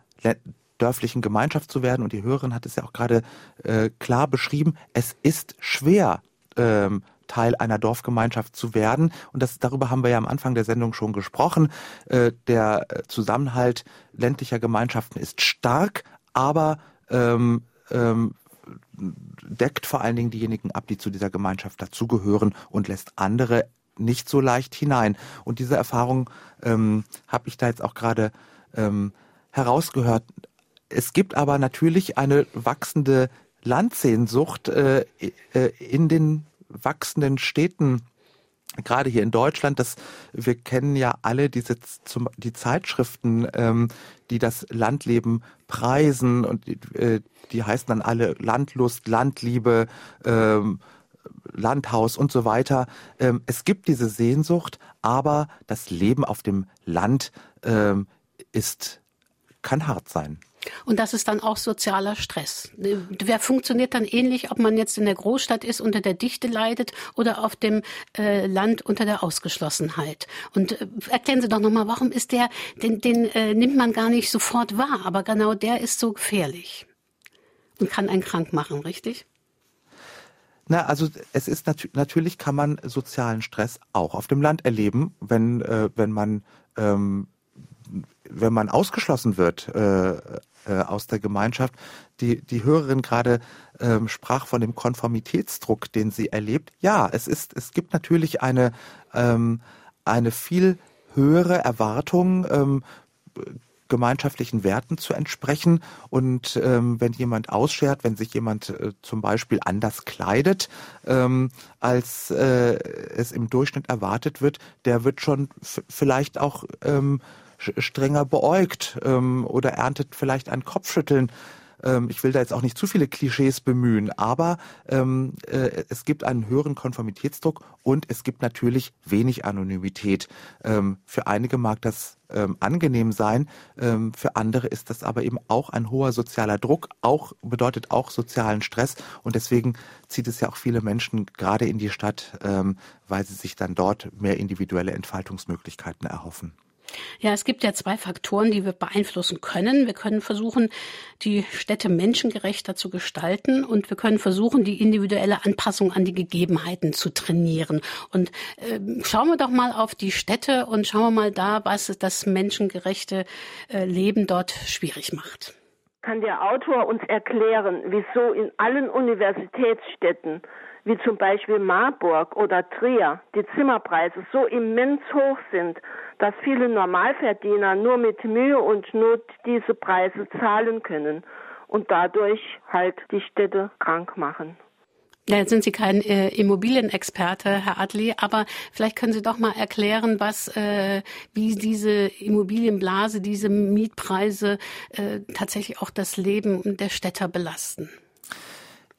S3: dörflichen Gemeinschaft zu werden. Und die Hörerin hat es ja auch gerade äh, klar beschrieben. Es ist schwer, ähm, Teil einer Dorfgemeinschaft zu werden. Und das, darüber haben wir ja am Anfang der Sendung schon gesprochen. Äh, der Zusammenhalt ländlicher Gemeinschaften ist stark, aber ähm, ähm, deckt vor allen Dingen diejenigen ab, die zu dieser Gemeinschaft dazugehören und lässt andere nicht so leicht hinein. Und diese Erfahrung ähm, habe ich da jetzt auch gerade ähm, herausgehört. Es gibt aber natürlich eine wachsende Landsehnsucht äh, äh, in den wachsenden Städten gerade hier in Deutschland, das wir kennen ja alle diese zum, die Zeitschriften, ähm, die das Landleben preisen und äh, die heißen dann alle Landlust, Landliebe, ähm, Landhaus und so weiter. Ähm, es gibt diese Sehnsucht, aber das Leben auf dem Land ähm, ist kann hart sein.
S2: Und das ist dann auch sozialer Stress. Wer funktioniert dann ähnlich, ob man jetzt in der Großstadt ist, unter der Dichte leidet oder auf dem äh, Land unter der Ausgeschlossenheit. Und äh, erklären Sie doch nochmal, warum ist der, den, den äh, nimmt man gar nicht sofort wahr, aber genau der ist so gefährlich und kann einen krank machen, richtig?
S3: Na, also es ist nat natürlich kann man sozialen Stress auch auf dem Land erleben, wenn äh, wenn man ähm, wenn man ausgeschlossen wird äh, äh, aus der Gemeinschaft. Die, die Hörerin gerade ähm, sprach von dem Konformitätsdruck, den sie erlebt. Ja, es ist, es gibt natürlich eine, ähm, eine viel höhere Erwartung, ähm, gemeinschaftlichen Werten zu entsprechen. Und ähm, wenn jemand ausschert, wenn sich jemand äh, zum Beispiel anders kleidet, ähm, als äh, es im Durchschnitt erwartet wird, der wird schon vielleicht auch ähm, strenger beäugt ähm, oder erntet vielleicht ein Kopfschütteln. Ähm, ich will da jetzt auch nicht zu viele Klischees bemühen, aber ähm, äh, es gibt einen höheren Konformitätsdruck und es gibt natürlich wenig Anonymität. Ähm, für einige mag das ähm, angenehm sein, ähm, für andere ist das aber eben auch ein hoher sozialer Druck, auch bedeutet auch sozialen Stress und deswegen zieht es ja auch viele Menschen gerade in die Stadt, ähm, weil sie sich dann dort mehr individuelle Entfaltungsmöglichkeiten erhoffen.
S2: Ja, es gibt ja zwei Faktoren, die wir beeinflussen können. Wir können versuchen, die Städte menschengerechter zu gestalten und wir können versuchen, die individuelle Anpassung an die Gegebenheiten zu trainieren. Und äh, schauen wir doch mal auf die Städte und schauen wir mal da, was das menschengerechte äh, Leben dort schwierig macht.
S8: Kann der Autor uns erklären, wieso in allen Universitätsstädten wie zum Beispiel Marburg oder Trier, die Zimmerpreise so immens hoch sind, dass viele Normalverdiener nur mit Mühe und Not diese Preise zahlen können und dadurch halt die Städte krank machen.
S2: Ja, jetzt sind Sie kein äh, Immobilienexperte, Herr Adli, aber vielleicht können Sie doch mal erklären, was, äh, wie diese Immobilienblase, diese Mietpreise äh, tatsächlich auch das Leben der Städter belasten.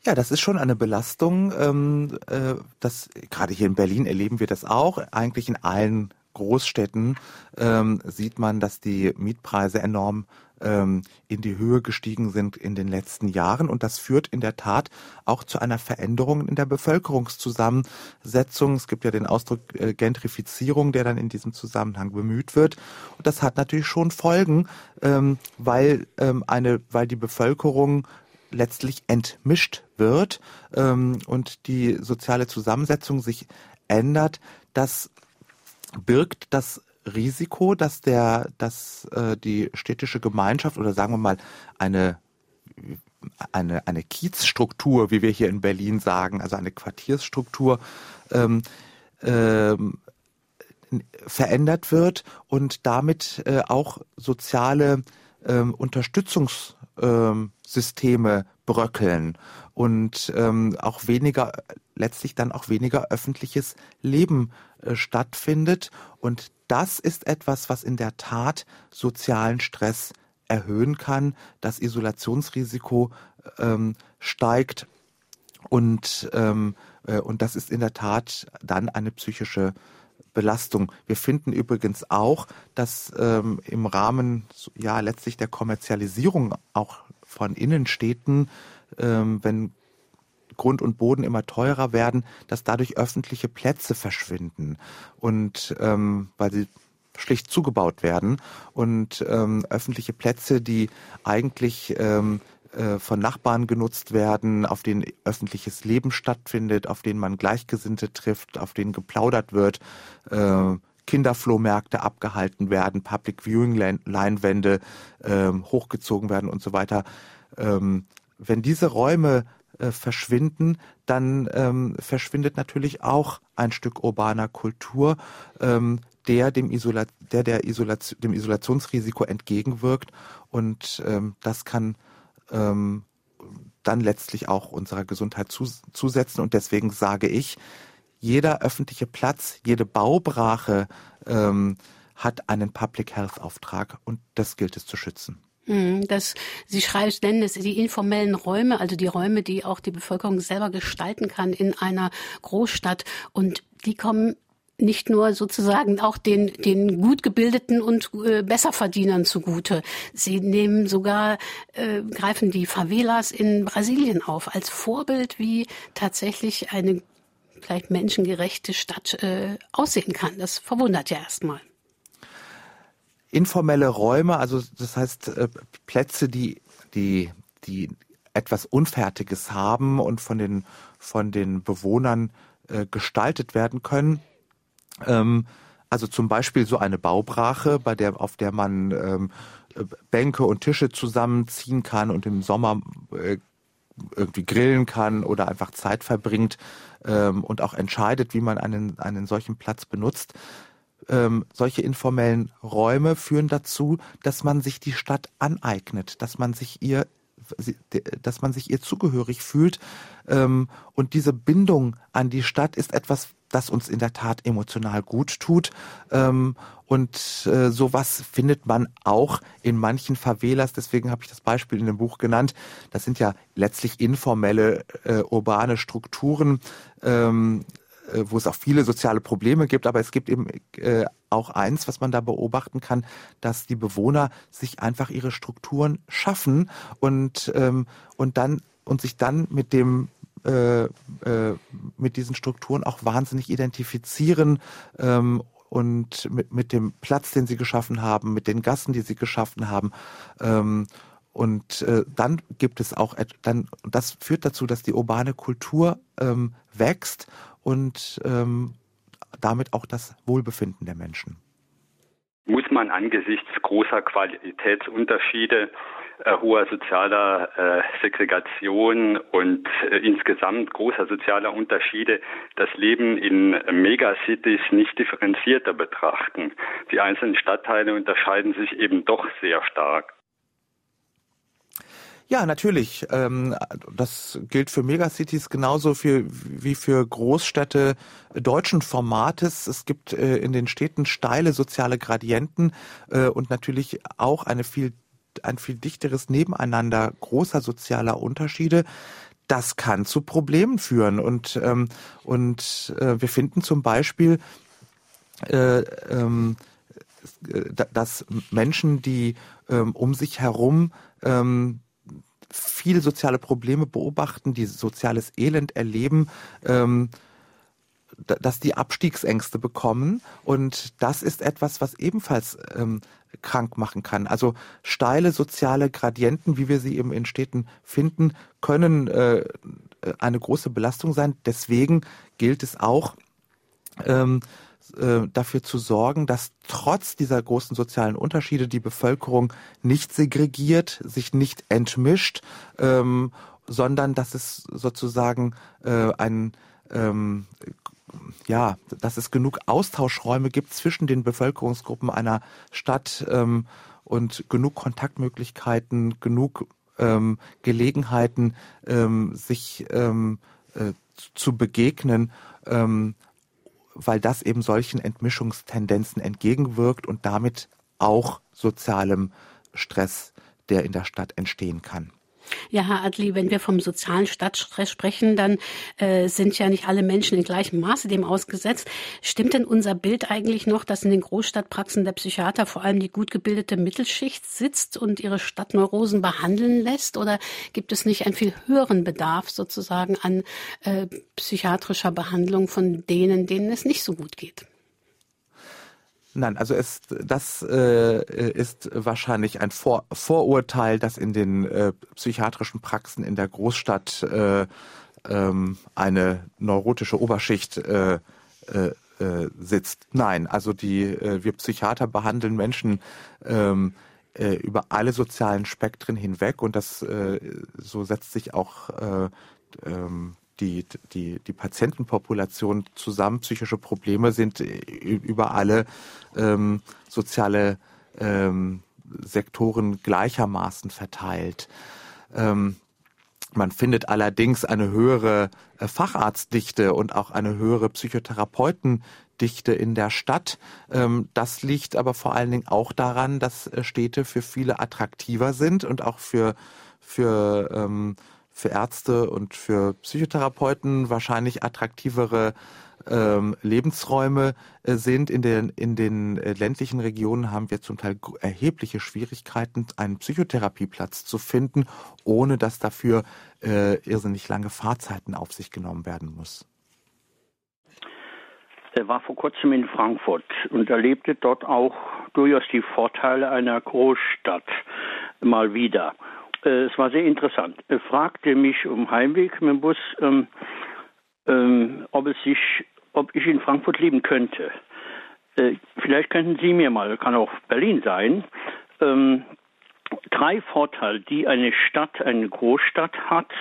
S3: Ja, das ist schon eine Belastung. Ähm, äh, das gerade hier in Berlin erleben wir das auch. Eigentlich in allen Großstädten ähm, sieht man, dass die Mietpreise enorm ähm, in die Höhe gestiegen sind in den letzten Jahren. Und das führt in der Tat auch zu einer Veränderung in der Bevölkerungszusammensetzung. Es gibt ja den Ausdruck äh, Gentrifizierung, der dann in diesem Zusammenhang bemüht wird. Und das hat natürlich schon Folgen, ähm, weil ähm, eine, weil die Bevölkerung letztlich entmischt wird ähm, und die soziale Zusammensetzung sich ändert. Das birgt das Risiko, dass der, dass äh, die städtische Gemeinschaft oder sagen wir mal eine eine, eine Kiezstruktur, wie wir hier in Berlin sagen, also eine Quartiersstruktur, ähm, ähm, verändert wird und damit äh, auch soziale ähm, Unterstützungssysteme ähm, bröckeln und ähm, auch weniger, letztlich dann auch weniger öffentliches Leben äh, stattfindet. Und das ist etwas, was in der Tat sozialen Stress erhöhen kann. Das Isolationsrisiko ähm, steigt und, ähm, äh, und das ist in der Tat dann eine psychische Belastung. Wir finden übrigens auch, dass ähm, im Rahmen ja letztlich der Kommerzialisierung auch von Innenstädten, ähm, wenn Grund und Boden immer teurer werden, dass dadurch öffentliche Plätze verschwinden und ähm, weil sie schlicht zugebaut werden und ähm, öffentliche Plätze, die eigentlich ähm, äh, von Nachbarn genutzt werden, auf denen öffentliches Leben stattfindet, auf denen man Gleichgesinnte trifft, auf denen geplaudert wird, äh, Kinderflohmärkte abgehalten werden, Public Viewing Leinwände äh, hochgezogen werden und so weiter. Ähm, wenn diese Räume äh, verschwinden, dann ähm, verschwindet natürlich auch ein Stück urbaner Kultur, ähm, der dem, Isola der, der Isolation, dem Isolationsrisiko entgegenwirkt. Und ähm, das kann ähm, dann letztlich auch unserer Gesundheit zusetzen. Und deswegen sage ich, jeder öffentliche Platz, jede Baubrache ähm, hat einen Public Health Auftrag und das gilt es zu schützen.
S2: Hm, das, Sie schreiben, nennen es die informellen Räume, also die Räume, die auch die Bevölkerung selber gestalten kann in einer Großstadt. Und die kommen nicht nur sozusagen auch den, den gut gebildeten und äh, Besserverdienern zugute. Sie nehmen sogar, äh, greifen die Favelas in Brasilien auf als Vorbild, wie tatsächlich eine vielleicht menschengerechte Stadt äh, aussehen kann. Das verwundert ja erstmal.
S3: Informelle Räume, also das heißt äh, Plätze, die, die, die etwas Unfertiges haben und von den, von den Bewohnern äh, gestaltet werden können ähm, also zum Beispiel so eine Baubrache, bei der, auf der man ähm, Bänke und Tische zusammenziehen kann und im Sommer äh, irgendwie grillen kann oder einfach Zeit verbringt ähm, und auch entscheidet, wie man einen, einen solchen Platz benutzt. Ähm, solche informellen Räume führen dazu, dass man sich die Stadt aneignet, dass man sich ihr dass man sich ihr zugehörig fühlt. Ähm, und diese Bindung an die Stadt ist etwas, das uns in der Tat emotional gut tut. Ähm, und äh, sowas findet man auch in manchen Favelas. Deswegen habe ich das Beispiel in dem Buch genannt. Das sind ja letztlich informelle äh, urbane Strukturen, ähm, äh, wo es auch viele soziale Probleme gibt. Aber es gibt eben auch eins, was man da beobachten kann, dass die Bewohner sich einfach ihre Strukturen schaffen und und dann und sich dann mit dem äh, äh, mit diesen Strukturen auch wahnsinnig identifizieren ähm, und mit, mit dem Platz, den sie geschaffen haben, mit den Gassen, die sie geschaffen haben. Ähm, und äh, dann gibt es auch, dann, das führt dazu, dass die urbane Kultur ähm, wächst und ähm, damit auch das Wohlbefinden der Menschen.
S9: Muss man angesichts großer Qualitätsunterschiede hoher sozialer äh, Segregation und äh, insgesamt großer sozialer Unterschiede das Leben in Megacities nicht differenzierter betrachten. Die einzelnen Stadtteile unterscheiden sich eben doch sehr stark.
S3: Ja, natürlich. Ähm, das gilt für Megacities genauso wie für Großstädte deutschen Formates. Es gibt äh, in den Städten steile soziale Gradienten äh, und natürlich auch eine viel ein viel dichteres Nebeneinander großer sozialer Unterschiede. Das kann zu Problemen führen. Und, ähm, und äh, wir finden zum Beispiel, äh, ähm, dass Menschen, die ähm, um sich herum ähm, viel soziale Probleme beobachten, die soziales Elend erleben, ähm, dass die Abstiegsängste bekommen. Und das ist etwas, was ebenfalls ähm, krank machen kann. Also steile soziale Gradienten, wie wir sie eben in Städten finden, können äh, eine große Belastung sein. Deswegen gilt es auch, ähm, äh, dafür zu sorgen, dass trotz dieser großen sozialen Unterschiede die Bevölkerung nicht segregiert, sich nicht entmischt, ähm, sondern dass es sozusagen äh, ein ähm, ja, dass es genug Austauschräume gibt zwischen den Bevölkerungsgruppen einer Stadt ähm, und genug Kontaktmöglichkeiten, genug ähm, Gelegenheiten, ähm, sich ähm, äh, zu begegnen, ähm, weil das eben solchen Entmischungstendenzen entgegenwirkt und damit auch sozialem Stress, der in der Stadt entstehen kann.
S2: Ja, Herr Adli, wenn wir vom sozialen Stadtstress sprechen, dann äh, sind ja nicht alle Menschen in gleichem Maße dem ausgesetzt. Stimmt denn unser Bild eigentlich noch, dass in den Großstadtpraxen der Psychiater vor allem die gut gebildete Mittelschicht sitzt und ihre Stadtneurosen behandeln lässt? Oder gibt es nicht einen viel höheren Bedarf sozusagen an äh, psychiatrischer Behandlung von denen, denen es nicht so gut geht?
S3: Nein, also es, das äh, ist wahrscheinlich ein Vor Vorurteil, dass in den äh, psychiatrischen Praxen in der Großstadt äh, ähm, eine neurotische Oberschicht äh, äh, äh, sitzt. Nein, also die wir Psychiater behandeln Menschen ähm, äh, über alle sozialen Spektren hinweg und das so setzt sich auch äh, ähm, die, die, die Patientenpopulation zusammen. Psychische Probleme sind über alle ähm, soziale ähm, Sektoren gleichermaßen verteilt. Ähm, Man findet allerdings eine höhere äh, Facharztdichte und auch eine höhere Psychotherapeutendichte in der Stadt. Ähm, das liegt aber vor allen Dingen auch daran, dass äh, Städte für viele attraktiver sind und auch für, für, ähm, für Ärzte und für Psychotherapeuten wahrscheinlich attraktivere ähm, Lebensräume äh, sind. In den, in den äh, ländlichen Regionen haben wir zum Teil erhebliche Schwierigkeiten, einen Psychotherapieplatz zu finden, ohne dass dafür äh, irrsinnig lange Fahrzeiten auf sich genommen werden muss.
S10: Er war vor kurzem in Frankfurt und erlebte dort auch durchaus die Vorteile einer Großstadt mal wieder. Äh, es war sehr interessant. Er fragte mich um Heimweg mit dem Bus, ähm, ähm, ob es sich ob ich in Frankfurt leben könnte. Äh, vielleicht könnten Sie mir mal, kann auch Berlin sein, ähm, drei Vorteile, die eine Stadt, eine Großstadt hat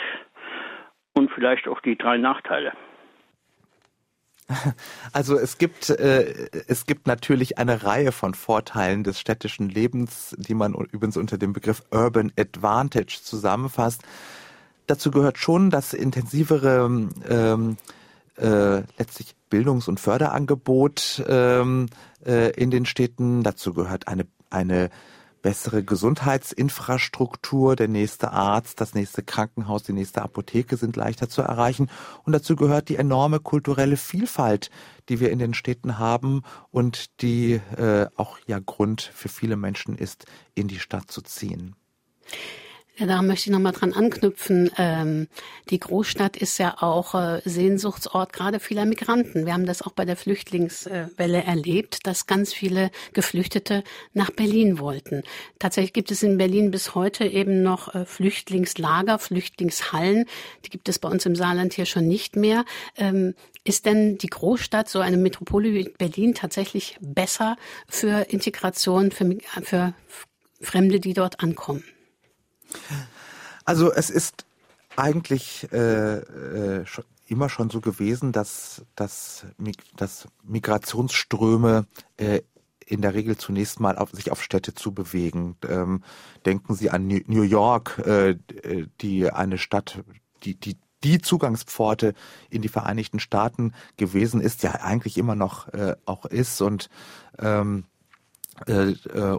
S10: und vielleicht auch die drei Nachteile.
S3: Also es gibt äh, es gibt natürlich eine Reihe von Vorteilen des städtischen Lebens, die man übrigens unter dem Begriff Urban Advantage zusammenfasst. Dazu gehört schon das intensivere ähm, äh, letztlich Bildungs- und Förderangebot ähm, äh, in den Städten. Dazu gehört eine, eine bessere Gesundheitsinfrastruktur, der nächste Arzt, das nächste Krankenhaus, die nächste Apotheke sind leichter zu erreichen. Und dazu gehört die enorme kulturelle Vielfalt, die wir in den Städten haben und die äh, auch ja Grund für viele Menschen ist, in die Stadt zu ziehen.
S2: Ja, da möchte ich nochmal dran anknüpfen. Ähm, die Großstadt ist ja auch äh, Sehnsuchtsort gerade vieler Migranten. Wir haben das auch bei der Flüchtlingswelle erlebt, dass ganz viele Geflüchtete nach Berlin wollten. Tatsächlich gibt es in Berlin bis heute eben noch äh, Flüchtlingslager, Flüchtlingshallen. Die gibt es bei uns im Saarland hier schon nicht mehr. Ähm, ist denn die Großstadt, so eine Metropole wie Berlin, tatsächlich besser für Integration, für, für Fremde, die dort ankommen?
S3: Also es ist eigentlich äh, äh, schon, immer schon so gewesen, dass, dass, dass Migrationsströme äh, in der Regel zunächst mal auf, sich auf Städte zu bewegen. Ähm, denken Sie an New York, äh, die eine Stadt, die, die die Zugangspforte in die Vereinigten Staaten gewesen ist, ja eigentlich immer noch äh, auch ist und ähm, äh, äh,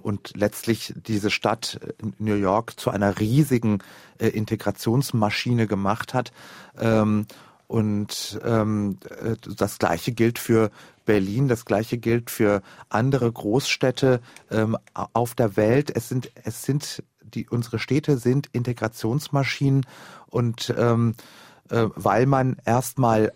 S3: und letztlich diese Stadt äh, New York zu einer riesigen Integrationsmaschine gemacht hat. Ähm, und ähm, das Gleiche gilt für Berlin, das Gleiche gilt für andere Großstädte ähm, auf der Welt. Es sind, es sind die, unsere Städte sind Integrationsmaschinen und äh, weil man erstmal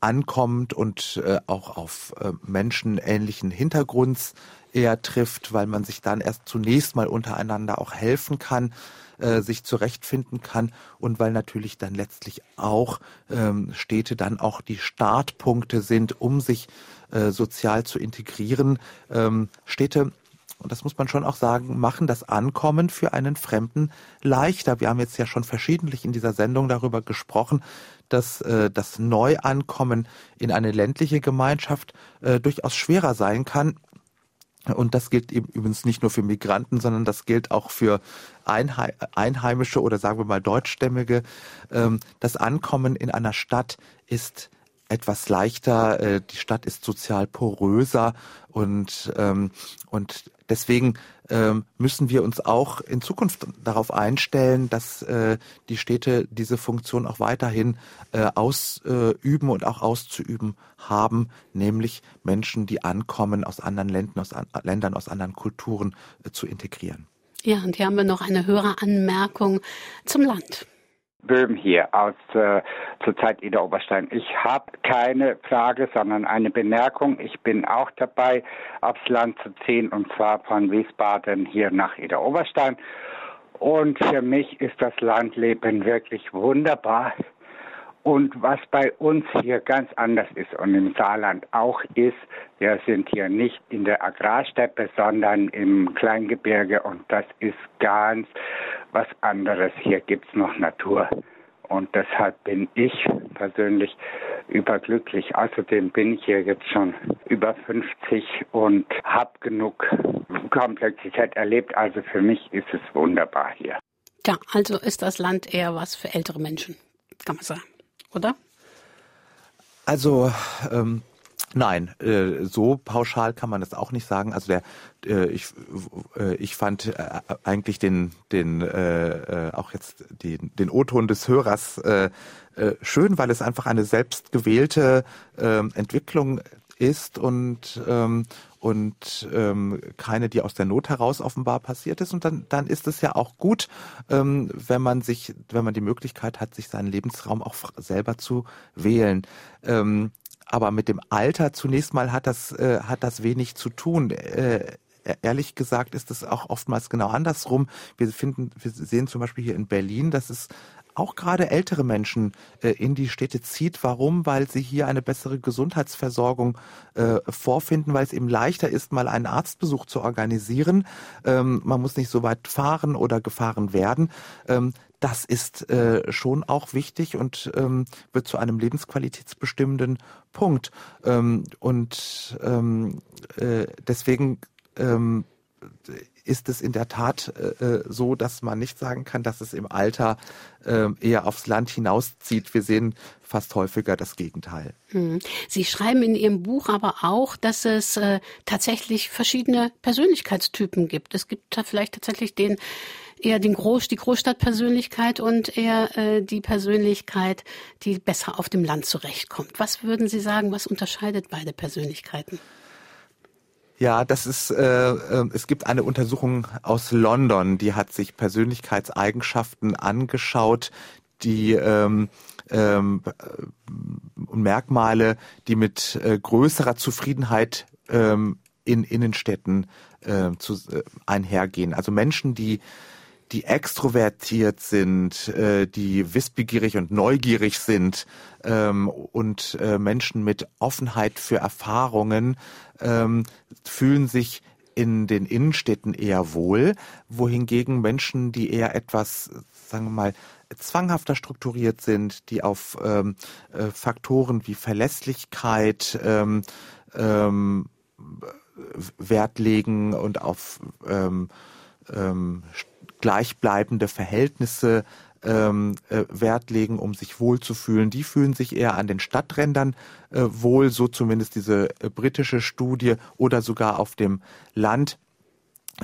S3: ankommt und äh, auch auf äh, menschenähnlichen Hintergrunds eher trifft, weil man sich dann erst zunächst mal untereinander auch helfen kann, äh, sich zurechtfinden kann und weil natürlich dann letztlich auch ähm, Städte dann auch die Startpunkte sind, um sich äh, sozial zu integrieren. Ähm, Städte und das muss man schon auch sagen, machen das Ankommen für einen Fremden leichter. Wir haben jetzt ja schon verschiedentlich in dieser Sendung darüber gesprochen, dass äh, das Neuankommen in eine ländliche Gemeinschaft äh, durchaus schwerer sein kann. Und das gilt eben übrigens nicht nur für Migranten, sondern das gilt auch für Einheimische oder sagen wir mal Deutschstämmige. Ähm, das Ankommen in einer Stadt ist etwas leichter, äh, die Stadt ist sozial poröser und, ähm, und deswegen ähm, müssen wir uns auch in Zukunft darauf einstellen, dass äh, die Städte diese Funktion auch weiterhin äh, ausüben und auch auszuüben haben, nämlich Menschen, die ankommen aus anderen Ländern, aus, Ländern, aus anderen Kulturen äh, zu integrieren.
S2: Ja, und hier haben wir noch eine höhere Anmerkung zum Land.
S11: Böhm hier aus äh, zur Zeit Ida Oberstein. Ich habe keine Frage, sondern eine Bemerkung. Ich bin auch dabei, aufs Land zu ziehen und zwar von Wiesbaden hier nach Ida Oberstein. Und für mich ist das Landleben wirklich wunderbar. Und was bei uns hier ganz anders ist und im Saarland auch ist, wir sind hier nicht in der Agrarsteppe, sondern im Kleingebirge und das ist ganz was anderes. Hier gibt's noch Natur. Und deshalb bin ich persönlich überglücklich. Außerdem bin ich hier jetzt schon über 50 und habe genug Komplexität erlebt. Also für mich ist es wunderbar hier.
S2: Ja, also ist das Land eher was für ältere Menschen, kann man sagen, oder?
S3: Also ähm, Nein, äh, so pauschal kann man das auch nicht sagen. Also der, äh, ich, äh, ich fand äh, eigentlich den, den äh, äh, auch jetzt den, den O-Ton des Hörers äh, äh, schön, weil es einfach eine selbstgewählte äh, Entwicklung ist und ähm, und ähm, keine, die aus der Not heraus offenbar passiert ist. Und dann, dann ist es ja auch gut, ähm, wenn man sich, wenn man die Möglichkeit hat, sich seinen Lebensraum auch selber zu wählen. Ähm, aber mit dem Alter zunächst mal hat das, äh, hat das wenig zu tun. Äh, ehrlich gesagt ist es auch oftmals genau andersrum. Wir finden, wir sehen zum Beispiel hier in Berlin, dass es auch gerade ältere Menschen äh, in die Städte zieht. Warum? Weil sie hier eine bessere Gesundheitsversorgung äh, vorfinden, weil es eben leichter ist, mal einen Arztbesuch zu organisieren. Ähm, man muss nicht so weit fahren oder gefahren werden. Ähm, das ist äh, schon auch wichtig und ähm, wird zu einem lebensqualitätsbestimmenden Punkt. Ähm, und ähm, äh, deswegen ähm, ist es in der Tat äh, äh, so, dass man nicht sagen kann, dass es im Alter äh, eher aufs Land hinauszieht. Wir sehen fast häufiger das Gegenteil.
S2: Hm. Sie schreiben in Ihrem Buch aber auch, dass es äh, tatsächlich verschiedene Persönlichkeitstypen gibt. Es gibt da vielleicht tatsächlich den eher den Groß, die Großstadtpersönlichkeit und eher äh, die Persönlichkeit, die besser auf dem Land zurechtkommt. Was würden Sie sagen, was unterscheidet beide Persönlichkeiten?
S3: Ja, das ist, äh, äh, es gibt eine Untersuchung aus London, die hat sich Persönlichkeitseigenschaften angeschaut, die ähm, ähm, Merkmale, die mit äh, größerer Zufriedenheit ähm, in Innenstädten äh, zu, äh, einhergehen. Also Menschen, die die extrovertiert sind, äh, die wissbegierig und neugierig sind ähm, und äh, Menschen mit Offenheit für Erfahrungen ähm, fühlen sich in den Innenstädten eher wohl, wohingegen Menschen, die eher etwas, sagen wir mal, zwanghafter strukturiert sind, die auf ähm, äh, Faktoren wie Verlässlichkeit ähm, ähm, Wert legen und auf ähm, ähm, gleichbleibende Verhältnisse ähm, äh, Wert legen, um sich wohlzufühlen. Die fühlen sich eher an den Stadträndern äh, wohl, so zumindest diese äh, britische Studie oder sogar auf dem Land.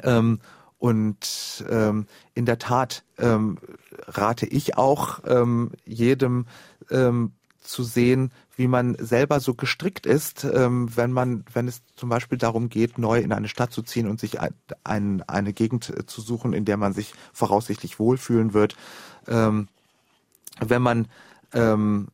S3: Ähm, und ähm, in der Tat ähm, rate ich auch ähm, jedem ähm, zu sehen, wie man selber so gestrickt ist, ähm, wenn man, wenn es zum Beispiel darum geht, neu in eine Stadt zu ziehen und sich ein, ein, eine Gegend äh, zu suchen, in der man sich voraussichtlich wohlfühlen wird. Ähm, wenn man ähm,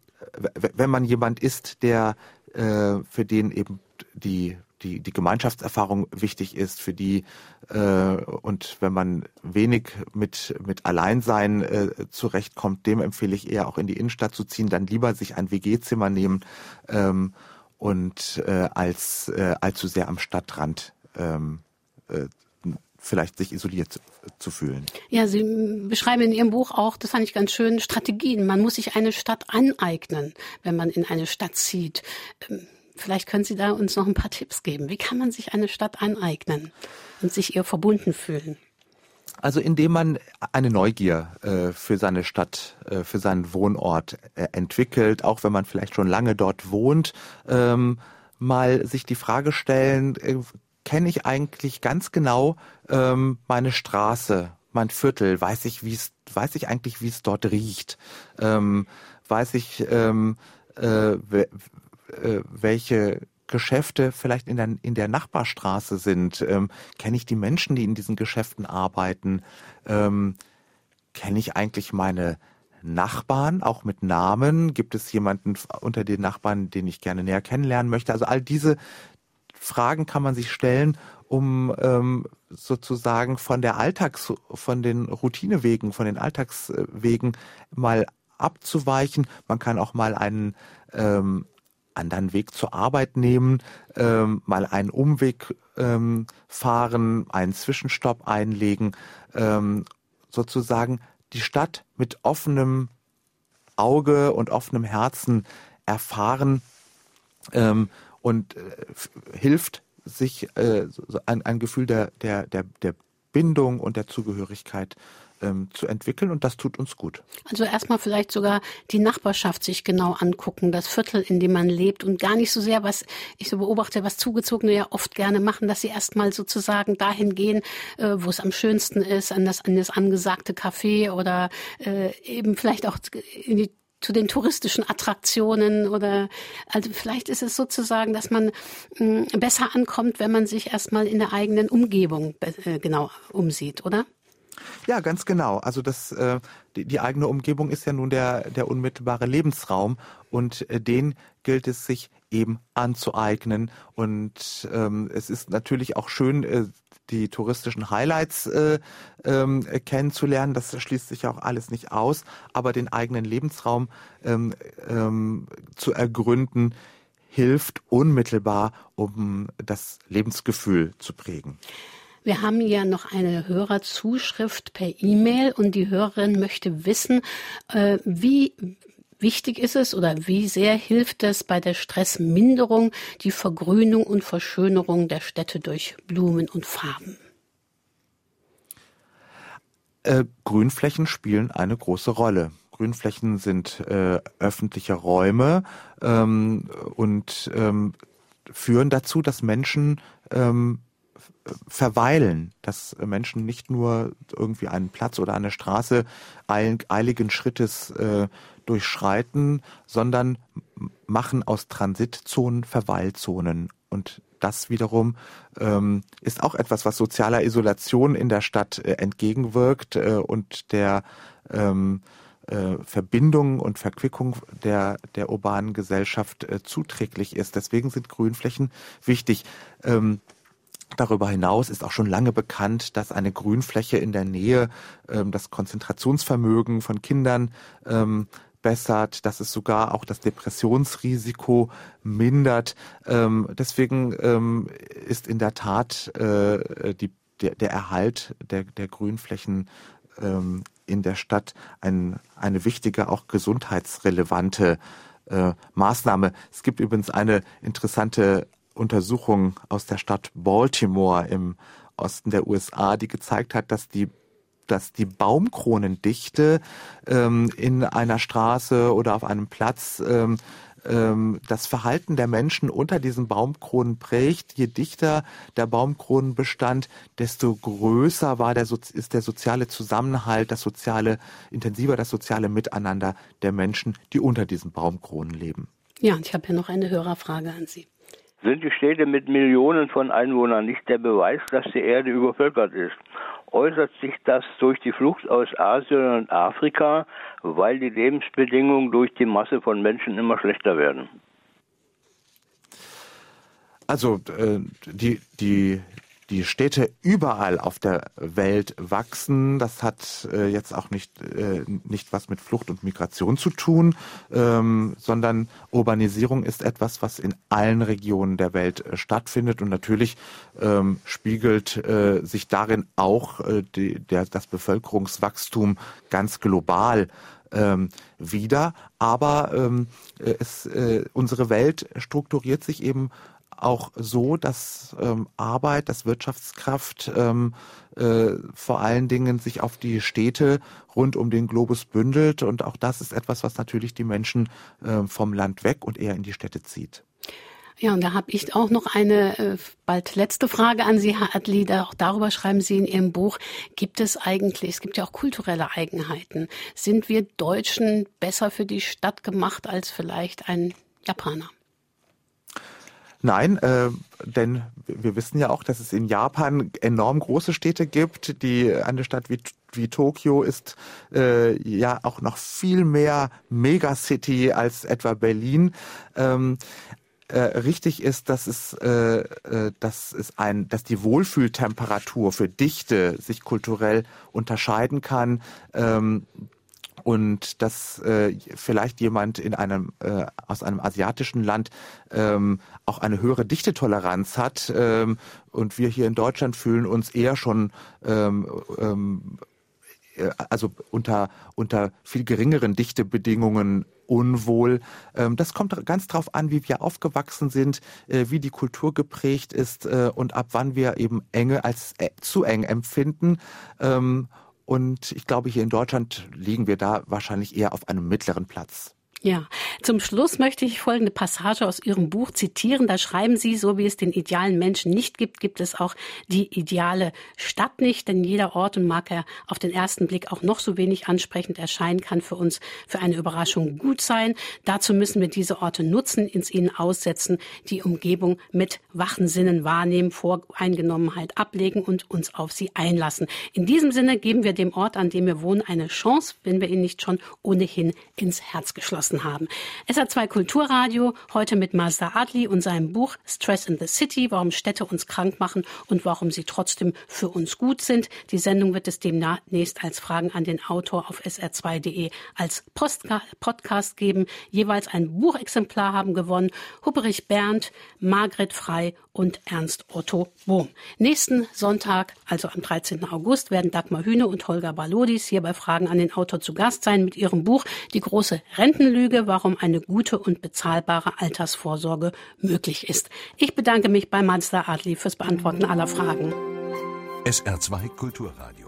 S3: wenn man jemand ist, der äh, für den eben die die, die Gemeinschaftserfahrung wichtig ist, für die äh, und wenn man wenig mit, mit Alleinsein äh, zurechtkommt, dem empfehle ich eher auch in die Innenstadt zu ziehen, dann lieber sich ein WG-Zimmer nehmen ähm, und äh, als äh, allzu sehr am Stadtrand ähm, äh, vielleicht sich isoliert zu, fühlen.
S2: Ja, Sie beschreiben in Ihrem Buch auch, das fand ich ganz schön, Strategien. Man muss sich eine Stadt aneignen, wenn man in eine Stadt zieht. Vielleicht können Sie da uns noch ein paar Tipps geben. Wie kann man sich eine Stadt aneignen und sich ihr verbunden fühlen?
S3: Also indem man eine Neugier äh, für seine Stadt, äh, für seinen Wohnort äh, entwickelt, auch wenn man vielleicht schon lange dort wohnt, ähm, mal sich die Frage stellen, äh, kenne ich eigentlich ganz genau ähm, meine Straße, mein Viertel, weiß ich, wie es, weiß ich eigentlich, wie es dort riecht, ähm, weiß ich, ähm, äh, äh, welche Geschäfte vielleicht in der, in der Nachbarstraße sind? Ähm, Kenne ich die Menschen, die in diesen Geschäften arbeiten? Ähm, Kenne ich eigentlich meine Nachbarn, auch mit Namen? Gibt es jemanden unter den Nachbarn, den ich gerne näher kennenlernen möchte? Also all diese Fragen kann man sich stellen, um ähm, sozusagen von der Alltags, von den Routinewegen, von den Alltagswegen mal abzuweichen. Man kann auch mal einen ähm, anderen Weg zur Arbeit nehmen, ähm, mal einen Umweg ähm, fahren, einen Zwischenstopp einlegen, ähm, sozusagen die Stadt mit offenem Auge und offenem Herzen erfahren ähm, und äh, hilft sich äh, ein, ein Gefühl der, der, der, der Bindung und der Zugehörigkeit ähm, zu entwickeln und das tut uns gut.
S2: Also erstmal vielleicht sogar die Nachbarschaft sich genau angucken, das Viertel, in dem man lebt und gar nicht so sehr, was ich so beobachte, was Zugezogene ja oft gerne machen, dass sie erstmal sozusagen dahin gehen, äh, wo es am schönsten ist, an das, an das angesagte Café oder äh, eben vielleicht auch in die zu den touristischen Attraktionen oder also vielleicht ist es sozusagen, dass man mm, besser ankommt, wenn man sich erstmal in der eigenen Umgebung äh, genau umsieht, oder?
S3: Ja, ganz genau. Also das, äh, die, eigene Umgebung ist ja nun der, der unmittelbare Lebensraum und äh, den gilt es sich eben anzueignen. Und ähm, es ist natürlich auch schön, äh, die touristischen Highlights äh, ähm, kennenzulernen. Das schließt sich auch alles nicht aus, aber den eigenen Lebensraum ähm, zu ergründen, hilft unmittelbar, um das Lebensgefühl zu prägen.
S2: Wir haben ja noch eine Hörerzuschrift per E-Mail und die Hörerin möchte wissen, äh, wie wichtig ist es oder wie sehr hilft es bei der Stressminderung die Vergrünung und Verschönerung der Städte durch Blumen und Farben?
S3: Äh, Grünflächen spielen eine große Rolle. Grünflächen sind äh, öffentliche Räume ähm, und ähm, führen dazu, dass Menschen ähm, verweilen, dass Menschen nicht nur irgendwie einen Platz oder eine Straße eiligen Schrittes äh, durchschreiten, sondern machen aus Transitzonen Verweilzonen. Und das wiederum ähm, ist auch etwas, was sozialer Isolation in der Stadt äh, entgegenwirkt äh, und der ähm, äh, Verbindung und Verquickung der, der urbanen Gesellschaft äh, zuträglich ist. Deswegen sind Grünflächen wichtig. Ähm, Darüber hinaus ist auch schon lange bekannt, dass eine Grünfläche in der Nähe ähm, das Konzentrationsvermögen von Kindern ähm, bessert, dass es sogar auch das Depressionsrisiko mindert. Ähm, deswegen ähm, ist in der Tat äh, die, der, der Erhalt der, der Grünflächen ähm, in der Stadt ein, eine wichtige, auch gesundheitsrelevante äh, Maßnahme. Es gibt übrigens eine interessante Untersuchung aus der Stadt Baltimore im Osten der USA, die gezeigt hat, dass die dass die Baumkronendichte ähm, in einer Straße oder auf einem Platz ähm, ähm, das Verhalten der Menschen unter diesen Baumkronen prägt. Je dichter der Baumkronenbestand, desto größer war der, ist der soziale Zusammenhalt, das soziale, intensiver das soziale Miteinander der Menschen, die unter diesen Baumkronen leben.
S2: Ja, und ich habe hier noch eine Hörerfrage an Sie
S12: sind die Städte mit Millionen von Einwohnern nicht der Beweis, dass die Erde übervölkert ist. Äußert sich das durch die Flucht aus Asien und Afrika, weil die Lebensbedingungen durch die Masse von Menschen immer schlechter werden?
S3: Also äh, die, die die Städte überall auf der Welt wachsen. Das hat äh, jetzt auch nicht, äh, nicht was mit Flucht und Migration zu tun, ähm, sondern Urbanisierung ist etwas, was in allen Regionen der Welt äh, stattfindet. Und natürlich ähm, spiegelt äh, sich darin auch äh, die, der, das Bevölkerungswachstum ganz global ähm, wieder. Aber ähm, äh, es, äh, unsere Welt strukturiert sich eben auch so, dass ähm, Arbeit, dass Wirtschaftskraft ähm, äh, vor allen Dingen sich auf die Städte rund um den Globus bündelt. Und auch das ist etwas, was natürlich die Menschen äh, vom Land weg und eher in die Städte zieht.
S2: Ja, und da habe ich auch noch eine äh, bald letzte Frage an Sie, Herr Adli. Auch darüber schreiben Sie in Ihrem Buch. Gibt es eigentlich, es gibt ja auch kulturelle Eigenheiten. Sind wir Deutschen besser für die Stadt gemacht als vielleicht ein Japaner?
S3: Nein, äh, denn wir wissen ja auch, dass es in Japan enorm große Städte gibt. Die eine Stadt wie wie Tokio ist äh, ja auch noch viel mehr Megacity als etwa Berlin. Ähm, äh, richtig ist, dass es, äh, äh, dass es ein, dass die Wohlfühltemperatur für Dichte sich kulturell unterscheiden kann. Ähm, und dass äh, vielleicht jemand in einem äh, aus einem asiatischen Land ähm, auch eine höhere Dichtetoleranz hat ähm, und wir hier in Deutschland fühlen uns eher schon ähm, ähm, äh, also unter unter viel geringeren Dichtebedingungen unwohl. Ähm, das kommt ganz drauf an, wie wir aufgewachsen sind, äh, wie die Kultur geprägt ist äh, und ab wann wir eben Enge als zu eng empfinden. Und ich glaube, hier in Deutschland liegen wir da wahrscheinlich eher auf einem mittleren Platz.
S2: Ja, zum Schluss möchte ich folgende Passage aus Ihrem Buch zitieren. Da schreiben Sie, so wie es den idealen Menschen nicht gibt, gibt es auch die ideale Stadt nicht, denn jeder Ort und mag er auf den ersten Blick auch noch so wenig ansprechend erscheinen, kann für uns für eine Überraschung gut sein. Dazu müssen wir diese Orte nutzen, ins ihnen aussetzen, die Umgebung mit wachen Sinnen wahrnehmen, Voreingenommenheit ablegen und uns auf sie einlassen. In diesem Sinne geben wir dem Ort, an dem wir wohnen, eine Chance, wenn wir ihn nicht schon ohnehin ins Herz geschlossen genossen haben. SR2 Kulturradio, heute mit Mazda Adli und seinem Buch Stress in the City, warum Städte uns krank machen und warum sie trotzdem für uns gut sind. Die Sendung wird es demnächst als Fragen an den Autor auf sr2.de als Postka Podcast geben. Jeweils ein Buchexemplar haben gewonnen Hupperich Bernd, Margret Frei und Ernst Otto Bohm. Nächsten Sonntag, also am 13. August, werden Dagmar Hühne und Holger Balodis hier bei Fragen an den Autor zu Gast sein mit ihrem Buch Die große Rentenlüge, warum eine gute und bezahlbare Altersvorsorge möglich ist. Ich bedanke mich bei Mazda Adli fürs Beantworten aller Fragen.
S1: SR2 Kulturradio